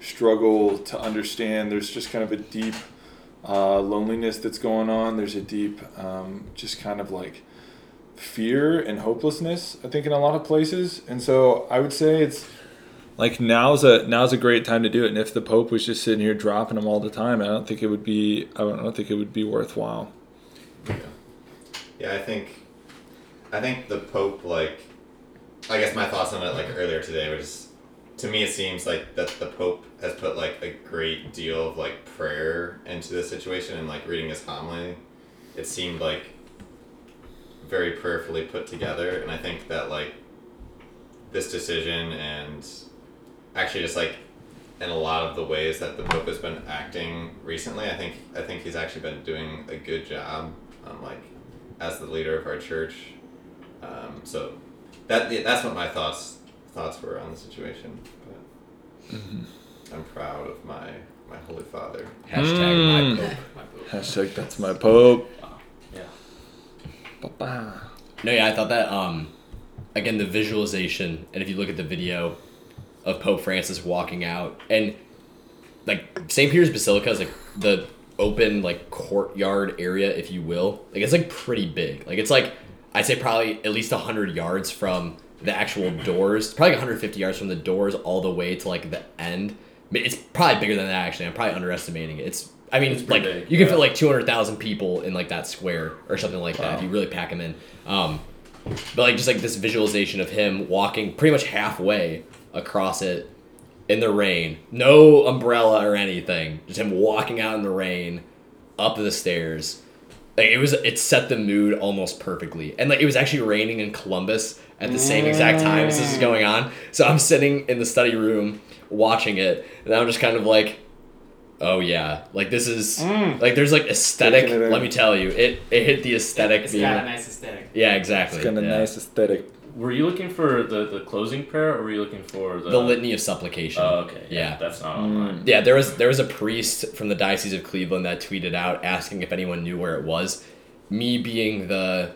struggle to understand. There's just kind of a deep uh, loneliness that's going on. There's a deep um, just kind of like fear and hopelessness. I think in a lot of places, and so I would say it's like now's a now's a great time to do it. And if the Pope was just sitting here dropping them all the time, I don't think it would be I don't, I don't think it would be worthwhile. Yeah, yeah, I think, I think the Pope like, I guess my thoughts on it like earlier today were just, to me it seems like that the Pope has put like a great deal of like prayer into this situation and like reading his homily, it seemed like very prayerfully put together, and I think that like this decision and actually just like in a lot of the ways that the Pope has been acting recently, I think I think he's actually been doing a good job, um, like as the leader of our church. Um, so that yeah, that's what my thoughts thoughts were on the situation. But I'm proud of my my holy father. Hashtag Mm. my Pope. my Pope. Hashtag that's my Pope. Yeah. Ba-ba. No, yeah, I thought that um, again the visualization, and if you look at the video of Pope Francis walking out, and like St. Peter's Basilica is like the open like courtyard area, if you will. Like it's like pretty big. Like it's like I'd say probably at least hundred yards from the actual doors, probably 150 yards from the doors all the way to like the end. It's probably bigger than that actually. I'm probably underestimating it. It's I mean, It's like big, you can yeah. fit like 200,000 people in like that square or something like that if you really pack them in. Um, but like just like this visualization of him walking pretty much halfway across it in the rain, no umbrella or anything, just him walking out in the rain up the stairs. Like it was, it set the mood almost perfectly, and like it was actually raining in Columbus at the same exact time as this is going on. So I'm sitting in the study room watching it, and I'm just kind of like, oh yeah, like this is mm. like there's like aesthetic. Taking it in. Let me tell you, it it hit the aesthetic. It's beam. got a nice aesthetic. Yeah, exactly. It's got a yeah. nice aesthetic. Were you looking for the, the closing prayer, or were you looking for the The litany of supplication. Oh, okay. Yeah. That's not online. Yeah, there was there was a priest from the Diocese of Cleveland that tweeted out asking if anyone knew where it was. Me being the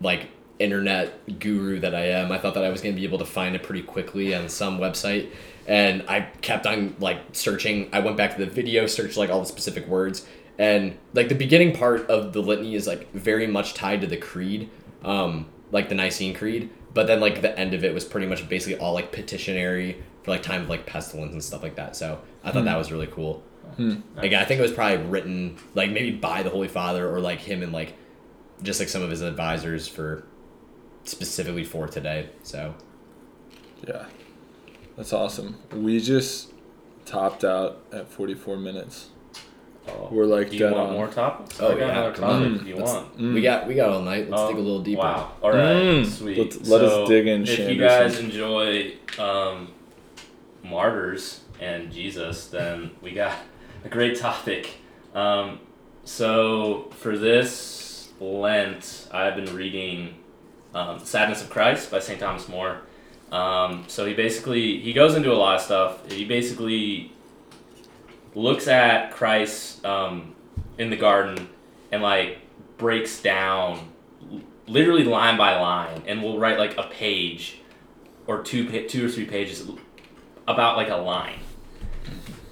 like internet guru that I am, I thought that I was gonna be able to find it pretty quickly on some website. And I kept on like searching. I went back to the video, searched like all the specific words, and like the beginning part of the litany is like very much tied to the creed, um, like the Nicene Creed. But then like the end of it was pretty much basically all like petitionary for like time of like pestilence and stuff like that. So I thought that hmm. was really cool. Hmm. Like I think it was probably written like maybe by the Holy Father or like him and like just like some of his advisors for specifically for today. So Yeah, that's awesome. We just topped out at 44 minutes. Oh. We're like Do you dead want on. more topics? Oh, I got yeah, another come on. topic if you Let's- want. Mm. we got we got all night. Let's Um, dig a little deeper. Wow. All right. Mm. Sweet. Let's- let us dig in, If you guys enjoy um, martyrs and Jesus, then we got a great topic. Um, so for this Lent, I've been reading um, Sadness of Christ by St. Thomas More. Um, so he basically he goes into a lot of stuff. He basically looks at Christ um, in the garden and like breaks down literally line by line and will write like a page or two two or three pages about like a line.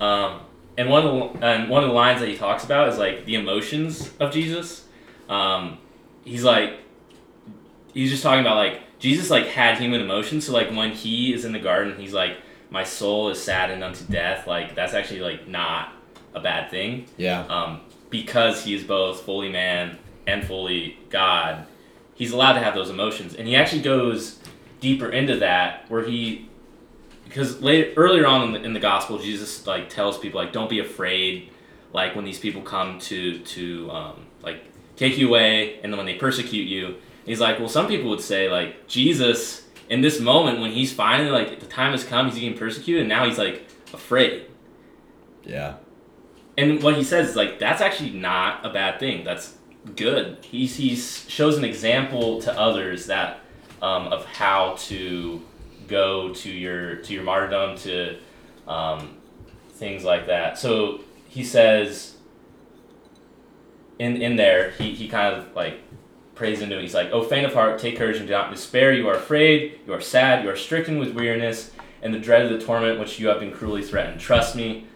Um, and one of the, and one of the lines that he talks about is like the emotions of Jesus. Um, he's like he's just talking about like Jesus like had human emotions. So like when he is in the garden, he's like my soul is saddened unto death. Like that's actually like not a bad thing Yeah. um, because he is both fully man and fully God, he's allowed to have those emotions. And he actually goes deeper into that, where he, because later earlier on in the, in the gospel, Jesus like tells people like, don't be afraid, like when these people come to to um, like take you away, and then when they persecute you, he's like, well, some people would say like Jesus in this moment when he's finally like the time has come, he's getting persecuted, and now he's like afraid. Yeah. And what he says is like that's actually not a bad thing. That's good. He he shows an example to others that um, of how to go to your to your martyrdom to um, things like that. So he says in in there he, he kind of like prays into it. He's like, "Oh, faint of heart, take courage and do not despair. You are afraid. You are sad. You are stricken with weariness and the dread of the torment which you have been cruelly threatened. Trust me."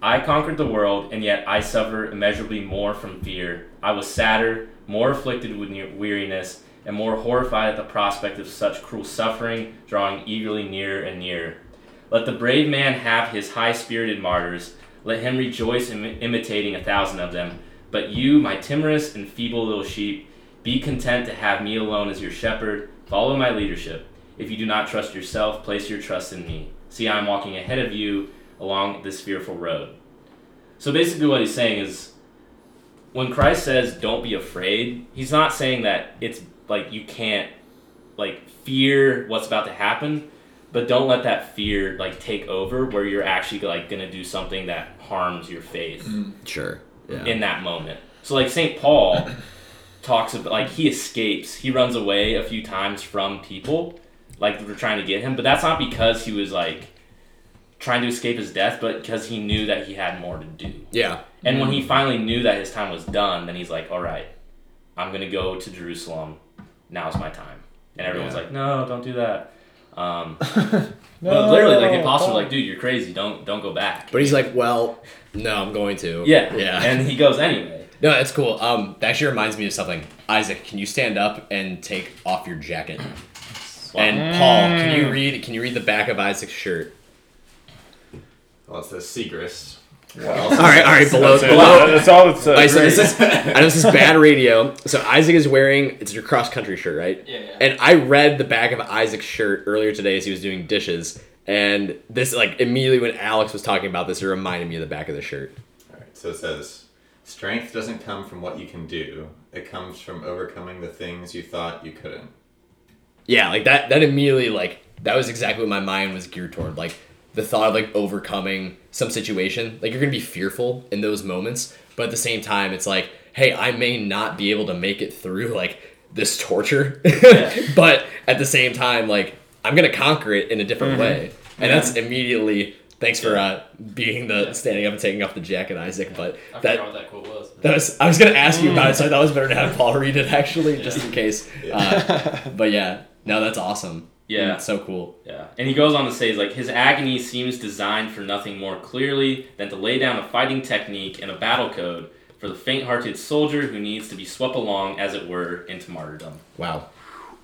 I conquered the world, and yet I suffer immeasurably more from fear. I was sadder, more afflicted with weariness, and more horrified at the prospect of such cruel suffering drawing eagerly nearer and nearer. Let the brave man have his high spirited martyrs. Let him rejoice in imitating a thousand of them. But you, my timorous and feeble little sheep, be content to have me alone as your shepherd. Follow my leadership. If you do not trust yourself, place your trust in me. See, I am walking ahead of you along this fearful road. So basically, what he's saying is when Christ says, don't be afraid, he's not saying that it's like you can't like fear what's about to happen, but don't let that fear like take over where you're actually like gonna do something that harms your faith mm-hmm. Sure. Yeah. in that moment. So like St. Paul talks about like he escapes. He runs away a few times from people like that were trying to get him, but that's not because he was like trying to escape his death, but because he knew that he had more to do. yeah. And when he finally knew that his time was done, then he's like, "All right, I'm gonna go to Jerusalem. Now's my time." And everyone's Yeah. like, "No, don't do that." Um, but literally, like the apostles were like, "Dude, you're crazy. Don't don't go back." But he's like, well, no, I'm going to. Yeah, Yeah. And he goes anyway. No, that's cool. Um, that actually reminds me of something. Isaac, can you stand up and take off your jacket? And Paul, can you read? Can you read the back of Isaac's shirt? Well, it says Segrist. All right, all right. Below, That's, it. below. That's all it says. All right, so this is, I know this is bad radio. So Isaac is wearing it's your cross country shirt, right? Yeah, yeah. And I read the back of Isaac's shirt earlier today as he was doing dishes, and this like immediately when Alex was talking about this, it reminded me of the back of the shirt. Alright, so it says Strength doesn't come from what you can do, it comes from overcoming the things you thought you couldn't. Yeah, like that. That immediately like that was exactly what my mind was geared toward. Like the thought of like overcoming some situation. Like you're gonna be fearful in those moments, but at the same time, it's like, hey, I may not be able to make it through like this torture, but at the same time, like I'm gonna conquer it in a different mm-hmm. way, and that's immediately. Thanks for uh, being the standing up and taking off the jacket, Isaac. But I that forgot what that quote was. that was I was gonna ask you about it, so I thought it was better to have Paul read it actually, just in case. Uh, but yeah, no, that's awesome. Yeah. It's so cool. Yeah, and he goes on to say, like, his agony seems designed for nothing more clearly than to lay down a fighting technique and a battle code for the faint-hearted soldier who needs to be swept along, as it were, into martyrdom. Wow.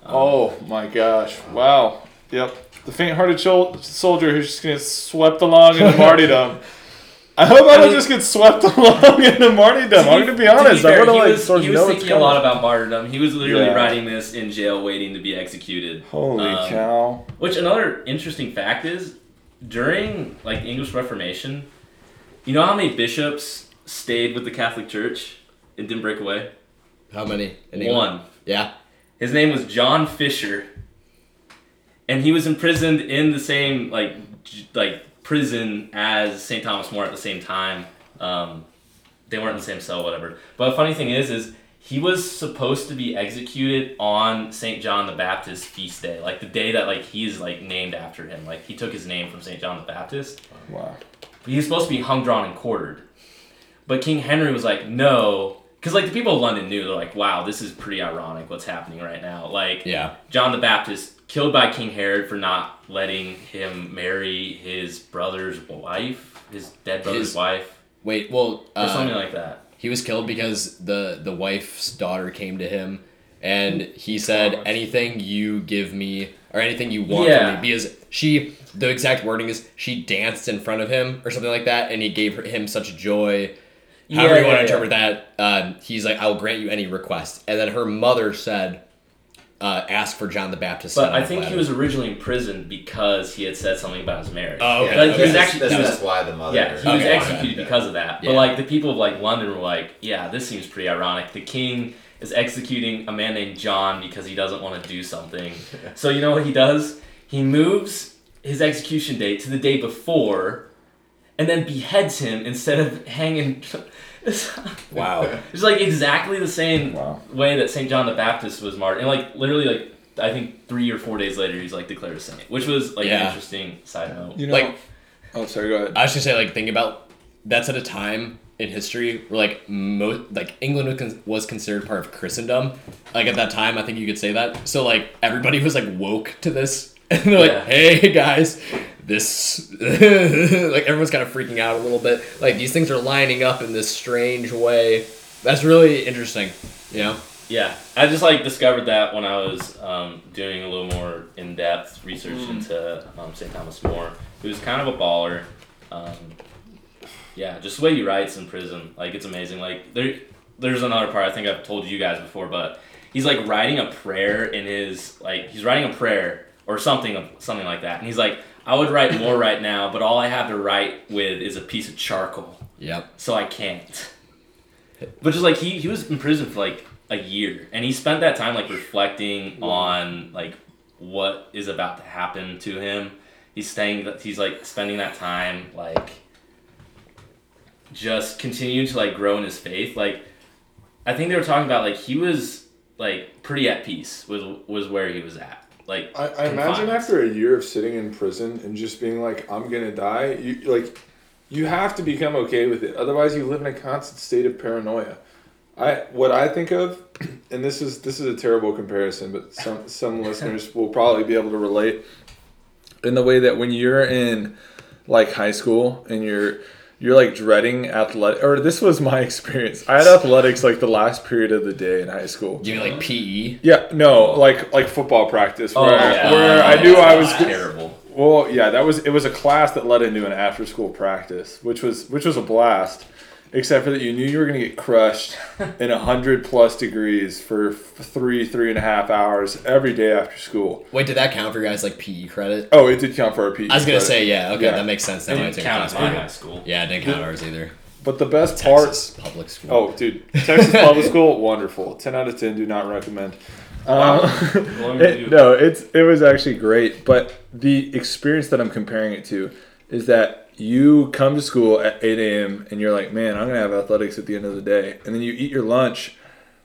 Oh my gosh! Wow. Yep. The faint-hearted shol- soldier who's just gonna get swept along into martyrdom. I hope I, I don't mean- just get swept along into martyrdom. I'm gonna be honest. To be I fair, want to he like was, sort of he was know thinking a lot about martyrdom. He was literally Yeah. writing this in jail, waiting to be executed. Holy Um, cow! Which another interesting fact is, during like the English Reformation, you know how many bishops stayed with the Catholic Church and didn't break away? How many? In One. Yeah. His name was John Fisher, and he was imprisoned in the same like j- like prison as St. Thomas More at the same time. Um, they weren't in the same cell, whatever. But the funny thing is, is he was supposed to be executed on St. John the Baptist feast day, like the day that like he's like named after him. Like he took his name from St. John the Baptist. Wow. He was supposed to be hung, drawn, and quartered. But King Henry was like, no. Because, like, the people of London knew, they're like, wow, this is pretty ironic what's happening right now. Like, Yeah. John the Baptist killed by King Herod for not letting him marry his brother's wife, his dead brother's His- wife, Wait, well, or something uh, like that. he was killed because the the wife's daughter came to him, and he said, "Anything you give me, or anything you want Yeah. from me," because she, the exact wording is, she danced in front of him or something like that, and he gave her, him such joy. However Yeah, you want yeah, to interpret that, um, he's like, "I will grant you any request," and then her mother said, uh, "Ask for John the Baptist." But I of think he was originally impted because he had said something about his marriage. Oh, okay. Yeah, Like, he was this- actually- this he was- is why the mother. Yeah, he was Okay. executed because of that. But Yeah. like the people of like London were like, yeah, this seems pretty ironic. The king is executing a man named John because he doesn't want to do something. so you know what he does? He moves his execution date to the day before, and then beheads him instead of hanging. It's wow. it's like exactly the same Wow. way that Saint John the Baptist was martyred, and like literally like. I think three or four days later, he's like declared a saint, which was like an interesting side note. You know. Like- oh, sorry. Go ahead. I was gonna say, like, think about that's at a time in history where, like, mo- like England was, con- was considered part of Christendom. Like at that time, I think you could say that. So like everybody was like woke to this, and they're Yeah. like, "Hey guys, this like everyone's kind of freaking out a little bit. Like these things are lining up in this strange way. That's really interesting. You know? Yeah, I just like discovered that when I was um, doing a little more in depth research into um, St. Thomas More, who's kind of a baller. Um, yeah, just the way he writes in prison, like it's amazing. Like there, there's another part I think I've told you guys before, but he's like writing a prayer in his like he's writing a prayer or something of something like that, and he's like, I would write more right now, but all I have to write with is a piece of charcoal Yep. so I can't. Which is like he, he was in prison for like a year, and he spent that time like reflecting on like what is about to happen to him. He's staying. He's like spending that time like just continuing to like grow in his faith. Like I think they were talking about like he was like pretty at peace with was where he was at. Like I, I imagine after a year of sitting in prison and just being like, I'm gonna die, you like you have to become okay with it. Otherwise you live in a constant state of paranoia. I what I think of, and this is this is a terrible comparison, but some some listeners will probably be able to relate in the way that when you're in like high school and you're you're like dreading athletic or this was my experience. I had athletics like the last period of the day in high school. Do you mean like? PE? Yeah, no, like like football practice oh, where, Oh, yeah. where I Oh, knew I was terrible. well, yeah, that was it was a class that led into an after school practice, which was which was a blast. Except for that you knew you were gonna get crushed in a hundred plus degrees for three, three and a half hours every day after school. Wait, did that count for you guys like PE credit? Oh, it did count for our PE. I was gonna say yeah. Okay, Yeah. that makes sense. Now It I didn't take count class at my high school. Yeah, it didn't count ours either. But the best part public school. Oh, dude, Texas public school, wonderful. Ten out of ten. Do not recommend. Um, Well, let me it- no, it's it was actually great. But the experience that I'm comparing it to is that you come to school at 8 a.m. and you're like, man, I'm gonna have athletics at the end of the day, and then you eat your lunch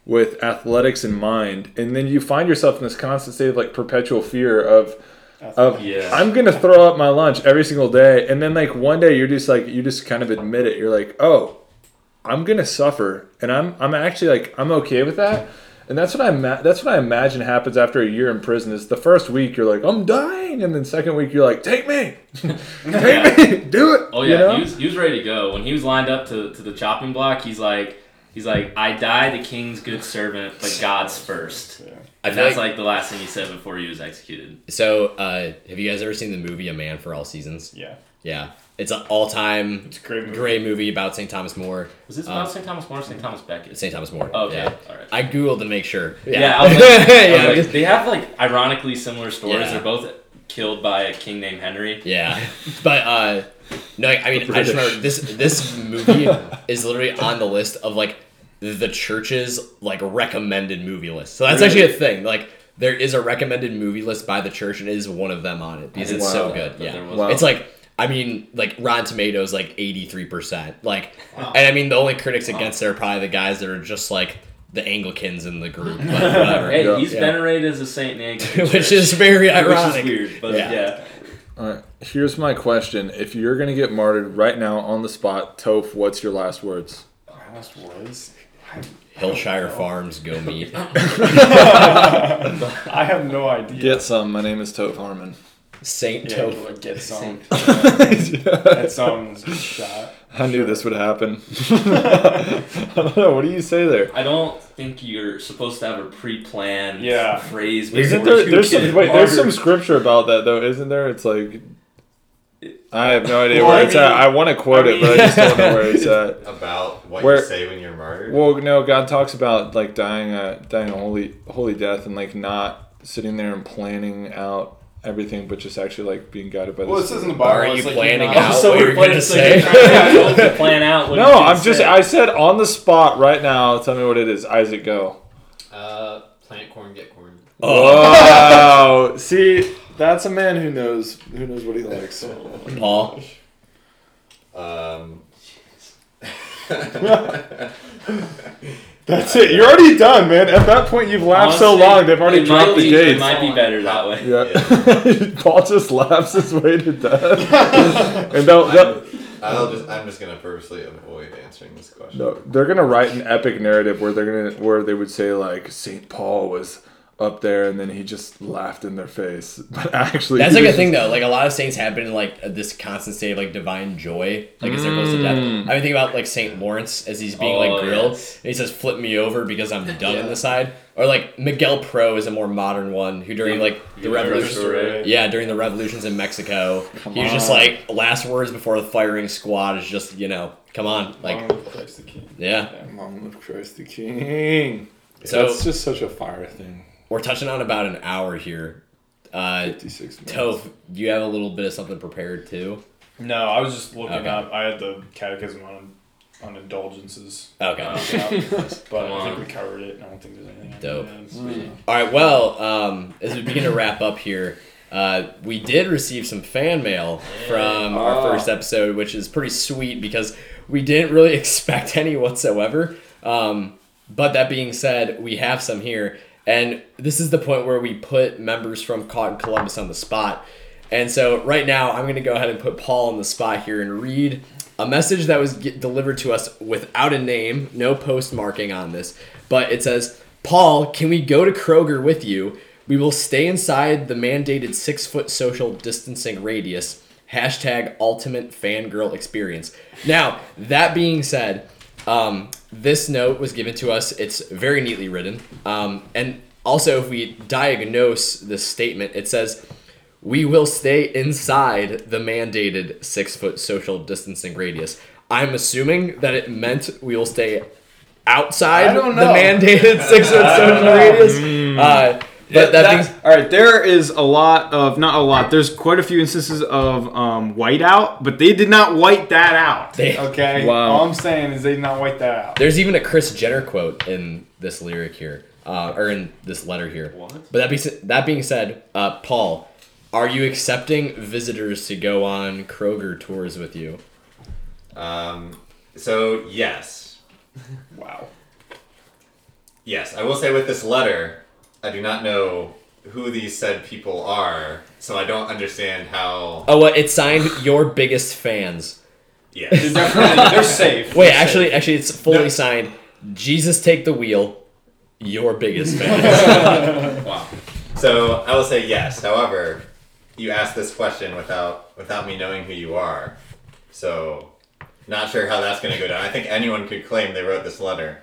with athletics in mind, and then you find yourself in this constant state of like perpetual fear of. Of Yeah. I'm gonna throw up my lunch every single day, and then like one day you're just like you just kind of admit it. You're like, oh, I'm gonna suffer, and I'm I'm actually like I'm okay with that, and that's what I ma- that's what I imagine happens after a year in prison. Is the first week you're like I'm dying, and then second week you're like take me, take me, do it. Oh you yeah, know? he was he was ready to go when he was lined up to, to the chopping block. He's like he's like I die the king's good servant, but God's first. I And that's like, like the last thing he said before he was executed. so. Uh, have you guys ever seen the movie A Man for All Seasons? Yeah. Yeah, it's an all-time It's great movie. great movie about St. Thomas More. Was this about St. Thomas More or St. Thomas Becket? St. Thomas More. Okay, Yeah. all right. I googled to make sure. Yeah, I was like, I was yeah, like, they have like ironically similar stories. Yeah. They're both killed by a king named Henry. yeah. But uh, no, I mean, I just remember this. This movie is literally on the list of like the church's like recommended movie list. So that's actually a thing. Like there is a recommended movie list by the church, and it is one of them on it because it's so good. Yeah, Wow. it's like. I mean, like Rotten Tomatoes, like eighty three percent. Like, and I mean, the only critics against it are probably the guys that are just like the Anglicans in the group, but whatever. Hey, Yeah. he's Yeah. venerated as a saint in Which is very ironic. which is ironic. weird, but Yeah. yeah. All right. Here's my question: If you're gonna get martyred right now on the spot, Toph, what's your last words? Last words. Hillshire Farms, go meat. I have no idea. Get some. My name is Toph Harmon. Saint yeah, Toph. like, get some. That sounds shot. I knew this would happen. I don't know. What do you say there? I don't think you're supposed to have a pre-planned Yeah. phrase. Isn't there? There's some. Wait, there's some scripture about that though, isn't there? It's like. I have no idea Well, where I it's at. I want to quote I it, but I just don't know where it's at. About what Where- you say when you're martyred. Well, no, God talks about like dying a dying a holy holy death and like not sitting there and planning out everything, but just actually like being guided by the. Well, it Spirit. says in the Bible. Are you like planning out so what you're gonna say? you're trying to- to plan out No, I'm just. say. I said on the spot right now. Tell me what it is. Isaac, go. Uh, plant corn, get corn. Wow. See, that's a man who knows who knows what he likes. Paul. Um, That's it. You're already done, man. At that point, you've laughed so long. They've already dropped the be- gate. It might be oh, better that way. Yeah. Paul just laughs his way to death. and they'll, they'll, I'll just. I'm just gonna purposely avoid answering this question. no, they're gonna write an epic narrative where they're gonna where they would say like Saint Paul was up there and then he just laughed in their face. But actually, That's like a was thing though. Like a lot of saints have been in like this constant state of like divine joy, like as they're close to death. Mm. I mean, think about like Saint Lawrence as he's being Oh, like grilled. yes. And he says, "Flip me over because I'm done in the side." Or like Miguel Pro is a more modern one who during like the Yeah, revolution, yeah, during the revolutions in Mexico, Come he was just like last words before the firing squad is just you know, come on, like Long Christ the King. yeah. Long live Christ the King. So That's just such a fire thing. We're touching on about an hour here. Uh, 56 minutes. Toph, do you have a little bit of something prepared too? No, I was just looking Okay. up. I had the catechism on on indulgences. Okay. uh, but I think we covered it. and I don't think there's anything. on Dope. it. It's- Mm. All right. Well, um, as we begin to wrap up here, uh, we did receive some fan mail from our Ah. first episode, which is pretty sweet because we didn't really expect any whatsoever. Um, but that being said, we have some here, and this is the point where we put members from Cotton Columbus on the spot. And so right now, I'm going to go ahead and put Paul on the spot here and read a message that was get delivered to us without a name, no postmarking on this, but it says, "Paul, can we go to Kroger with you? We will stay inside the mandated six foot social distancing radius." Hashtag ultimate fangirl experience. Now, that being said, um, this note was given to us. It's very neatly written. Um, and also, if we diagnose this statement, it says, we will stay inside the mandated six foot social distancing radius. I'm assuming that it meant we will stay outside the mandated six foot social radius. Uh, but that being all right. There is a lot of not a lot. There's quite a few instances of um, whiteout, but they did not white that out. They- okay. Wow. All I'm saying is they did not white that out. There's even a Kris Jenner quote in this lyric here, uh, or in this letter here. What? But that being that being said, uh, Paul, are you accepting visitors to go on Kroger tours with you? Um, so yes, Wow. yes, I will say with this letter, I do not know who these said people are, so I don't understand how. Oh, well, it's signed your biggest fans. They're Yes. they're safe. Wait, They're safe. actually, actually, it's fully No. signed. Jesus, take the wheel. Your biggest fans. Wow. So I will say yes. However, you asked this question without without me knowing who you are, so not sure how that's going to go down. I think anyone could claim they wrote this letter.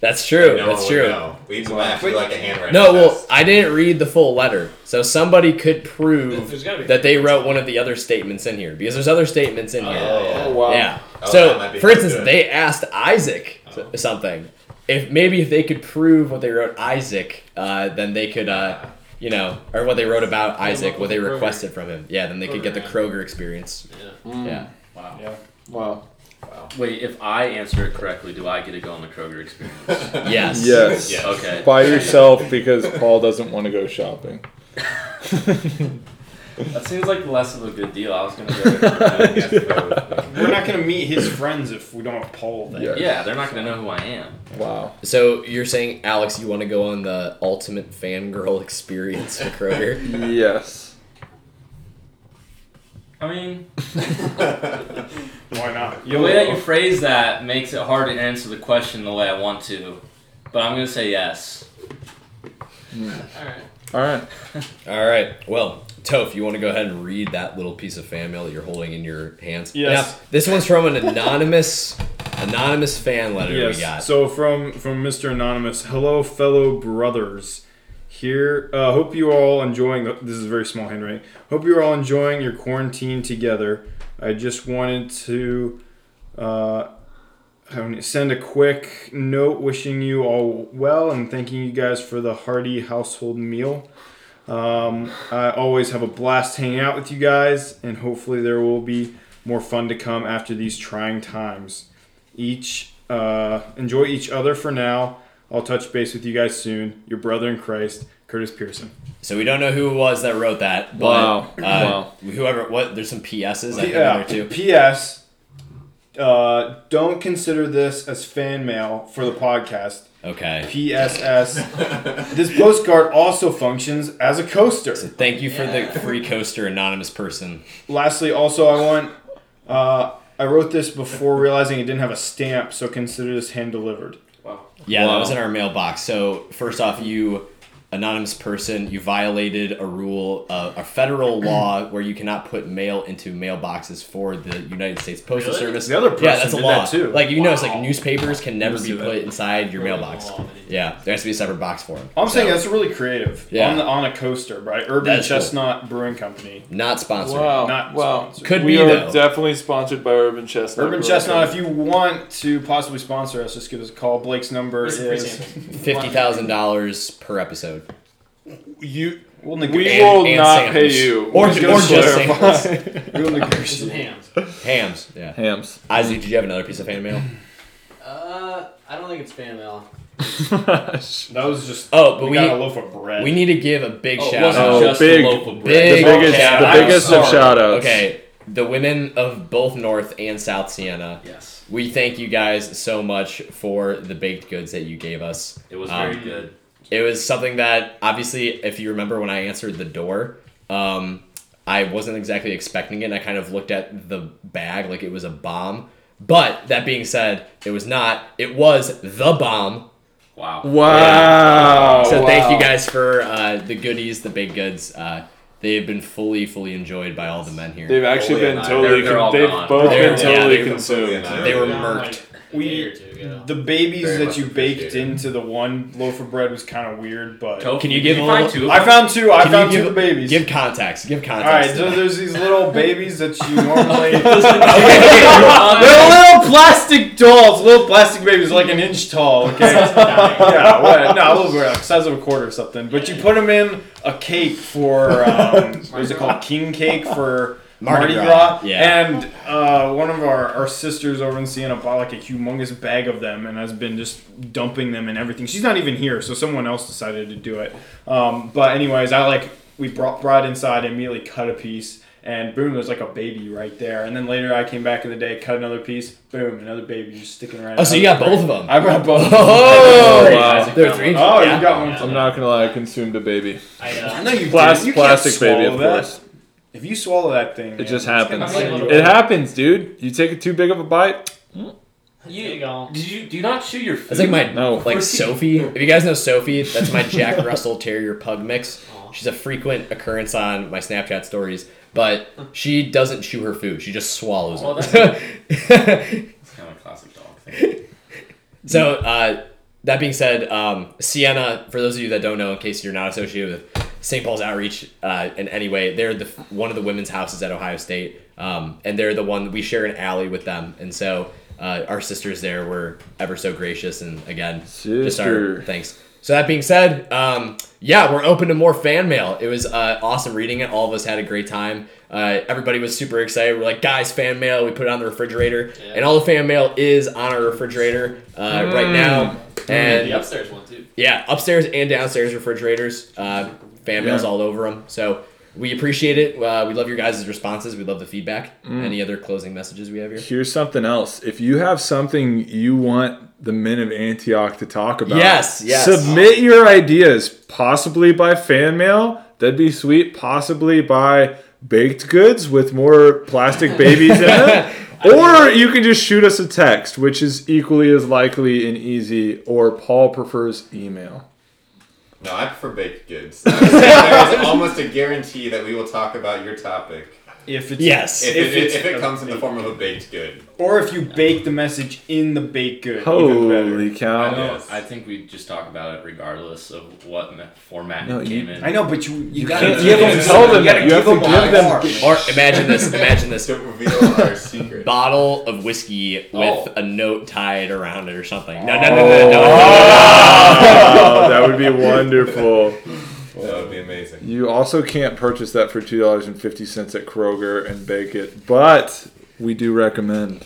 That's true. No That's true. know. We might have to like a handwriting. No, well, test. I didn't read the full letter, so somebody could prove There's gotta be- that they wrote one of the other statements in here because there's other statements in here. Oh, yeah. Oh, wow. Yeah. Oh, so, for instance, good. they asked Isaac s- something. If maybe if they could prove what they wrote Isaac, uh, then they could, uh, you know, or what they wrote about Isaac, what they the Kroger. requested from him. Yeah, then they could get the Kroger Kroger experience. Yeah. Yeah. Wow. Yeah. Wow. Wait, if I answer it correctly, do I get to go on the Kroger experience? Yes. Yes. Yes. Okay. By yourself because Paul doesn't want to go shopping. That seems like less of a good deal. I was gonna go. with- Yes. We're not gonna meet his friends if we don't have Paul there. Yeah. yeah, they're not gonna know who I am. Wow. So you're saying, Alex, you want to go on the ultimate fangirl experience for Kroger? Yes. I mean, Why not? the way that you phrase that makes it hard to answer the question the way I want to, but I'm gonna say yes. Alright. All right. All right. Well, Toph, you want to go ahead and read that little piece of fan mail that you're holding in your hands? Yes. Now, this one's from an anonymous, anonymous fan letter we got. So from from Mr. Anonymous, hello fellow brothers. Here, uh, hope you all enjoying. This is very small handwriting. Hope you are all enjoying your quarantine together. I just wanted to uh, send a quick note wishing you all well and thanking you guys for the hearty household meal. Um, I always have a blast hanging out with you guys, and hopefully there will be more fun to come after these trying times each uh, enjoy each other for now. I'll touch base with you guys soon. Your brother in Christ, Curtis Pearson. So we don't know who it was that wrote that, but Wow. uh, Wow. whoever. What? There's some PSs I think Yeah. there too. P.S. Uh, don't consider this as fan mail for the podcast. Okay. P.S.S. this postcard also functions as a coaster. So thank you for the free coaster, anonymous person. Lastly, also I want. Uh, I wrote this before realizing it didn't have a stamp, so consider this hand delivered. Yeah, that was in our mailbox. So first off, you anonymous person, you violated a rule, uh, a federal law where you cannot put mail into mailboxes for the United States Postal Really? Service. The other yeah, person that's a did law that too. Like you know, it's like newspapers can never be see that. put inside your mailbox. Law. Yeah, there has to be a separate box for them. I'm saying that's really creative. Yeah. On, the, on a coaster, right? Urban That's cool. Chestnut Brewing Company. not sponsored. Wow. Not wow. sponsored. Could we be are though. definitely sponsored by Urban Chestnut. Urban Brewing Chestnut, if you want to possibly sponsor us, just give us a call. Blake's number Where's the is. Fifty thousand dollars per episode. You We'll we. And- will and not samples. pay you. Or- We're or gonna just samples. We'll negotiate. hams. Hams. Yeah. Hams. Isaac, did you have another piece of fan mail? Uh, I don't think it's fan mail. That was just. Oh, but we, got a loaf of bread. We need to give a big Oh, shout out. Oh, just big- a loaf of bread. Big the biggest, shout the out. biggest of shout outs. Okay, the women of both North and South Siena. Yes, We thank you guys so much for the baked goods that you gave us. it was Um, very good. It was something that obviously, if you remember when I answered the door, um, I wasn't exactly expecting it. And I kind of looked at the bag like it was a bomb. But that being said, it was not. It was the bomb. Wow. Wow. So thank you guys for uh, the goodies, the baked goods. Uh, they have been fully, fully enjoyed by all the men here. They've actually Fully been totally. They're, they're con- they've gone. both They're- been yeah, totally they're consumed. completely They were Around, murked. like, We- day or. The babies that you baked into the one loaf of bread was kind of weird, but. Tofu, Can you did give a find little- two? I found two. I Can found you two give- of the babies. Give context. Give context. All right, to so there's these little babies that you normally. Okay. They're little plastic dolls, little plastic babies, like an inch tall. Okay. yeah, what? No, a little bit, like size of a quarter or something. But you put them in a cake for um, what is it called? King cake for Mardi Mardi, Gras, Gras. yeah. And uh, one of our, our sisters over in Siena bought like a humongous bag of them and has been just dumping them and everything. She's not even here, so someone else decided to do it. Um, but anyways, I like we brought brought inside, and immediately cut a piece. And boom, there's like a baby right there. And then later I came back in the day, cut another piece, boom, another baby just sticking around. Oh, so you got both of them. I brought both. Oh, wow. There are three. Oh, yeah. you got one. I'm not gonna lie. I consumed a baby. I, uh, I know you Plas- did. You can't plastic baby, of swallow that. course. If you swallow that thing, It man, just happens. like a send little- you It happens, dude. You take it too big of a bite. There you go. Did you do you not chew your food? That's like my No. like Sophie. If you guys know Sophie, that's my Jack Russell Terrier Pug mix. She's a frequent occurrence on my Snapchat stories, but she doesn't chew her food. She just swallows Oh, it. It's kind of a classic dog thing. so uh, that being said, um, Siena, for those of you that don't know, in case you're not associated with St. Paul's Outreach uh, in any way, they're the one of the women's houses at Ohio State, um, and they're the one we share an alley with them, and so uh, our sisters there were ever so gracious, and again, just our thanks. So that being said, um, yeah, we're open to more fan mail. It was uh, awesome reading it. All of us had a great time. Uh, everybody was super excited. We're like, guys, fan mail. We put it on the refrigerator, Yeah. and all the fan mail is on our refrigerator uh, right now. And The upstairs one too. yeah, upstairs and downstairs refrigerators. Fan mail's Yeah. all over them. So we appreciate it. Uh, we love your guys' responses. We love the feedback. Mm. Any other closing messages we have here? Here's something else. If you have something you want the men of Antioch to talk about, Yes, yes. submit your ideas, possibly by fan mail. That'd be sweet. Possibly by baked goods with more plastic babies in it. Or you can just shoot us a text, which is equally as likely and easy. Or Paul prefers email. No, I prefer baked goods. I say there is almost a guarantee that we will talk about your topic If it's Yes. if, If it, it's if it comes in the form of a baked good. or if you bake the message in the baked good. even Holy better. I cow! know. Yes. I think we just talk about it regardless of what format No, it you- came in. I know, but you you, gotta can't give give them- them. tell them you gotta that. You have give to them give them- Or imagine this. Imagine this. Don't reveal our secret. Bottle of whiskey with Oh. a note tied around it or something. No, no, no, no, no. no. Oh, that would be wonderful. That would be amazing. You also can't purchase that for two dollars and fifty cents at Kroger and bake it, but we do recommend.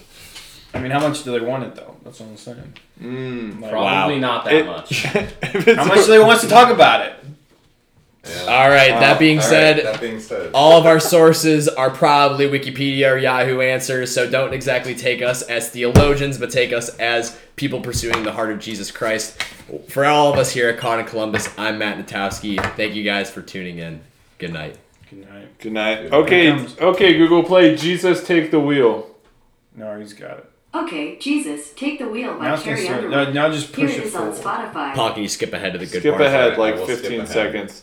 I mean, how much do they want it though? That's what I'm saying. Mm. Like, Probably not that It- much. How much do they want to talk about it? Yeah. All right. That being All right, said, that being said, all of our sources are probably Wikipedia or Yahoo Answers, so don't exactly take us as theologians, but take us as people pursuing the heart of Jesus Christ. For all of us here at Con in Columbus, I'm Matt Natowski. Thank you guys for tuning in. Good night. Good night. Good night. Okay, okay, Google Play. Jesus, take the wheel. No, he's got it. Okay, Jesus, Take the Wheel by Now Carrie. Underwood. Now, now just Here push it it is on. Spotify. Paul, can you skip ahead to the good Skip part? ahead I like will skip 15 ahead. seconds.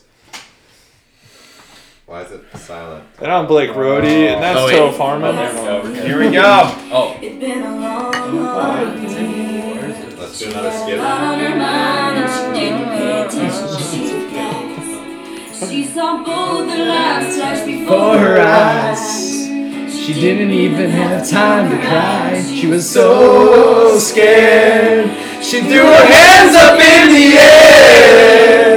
Why is it silent? And I'm Blake Rody, and that's Oh, wait. Toe Farman. Here we go. Oh, It's been a long, long day. Let's do another skip. on her she didn't pay attention to guys. She saw both the lights flash before her eyes. She didn't even have time to cry. She was so scared. She threw her hands up in the air.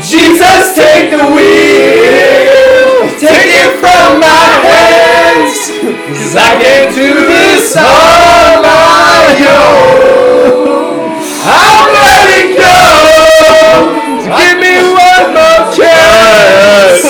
Jesus, take the wheel, take it from my hands, cause I can't do this on my own. I'm letting go, give me one more chance.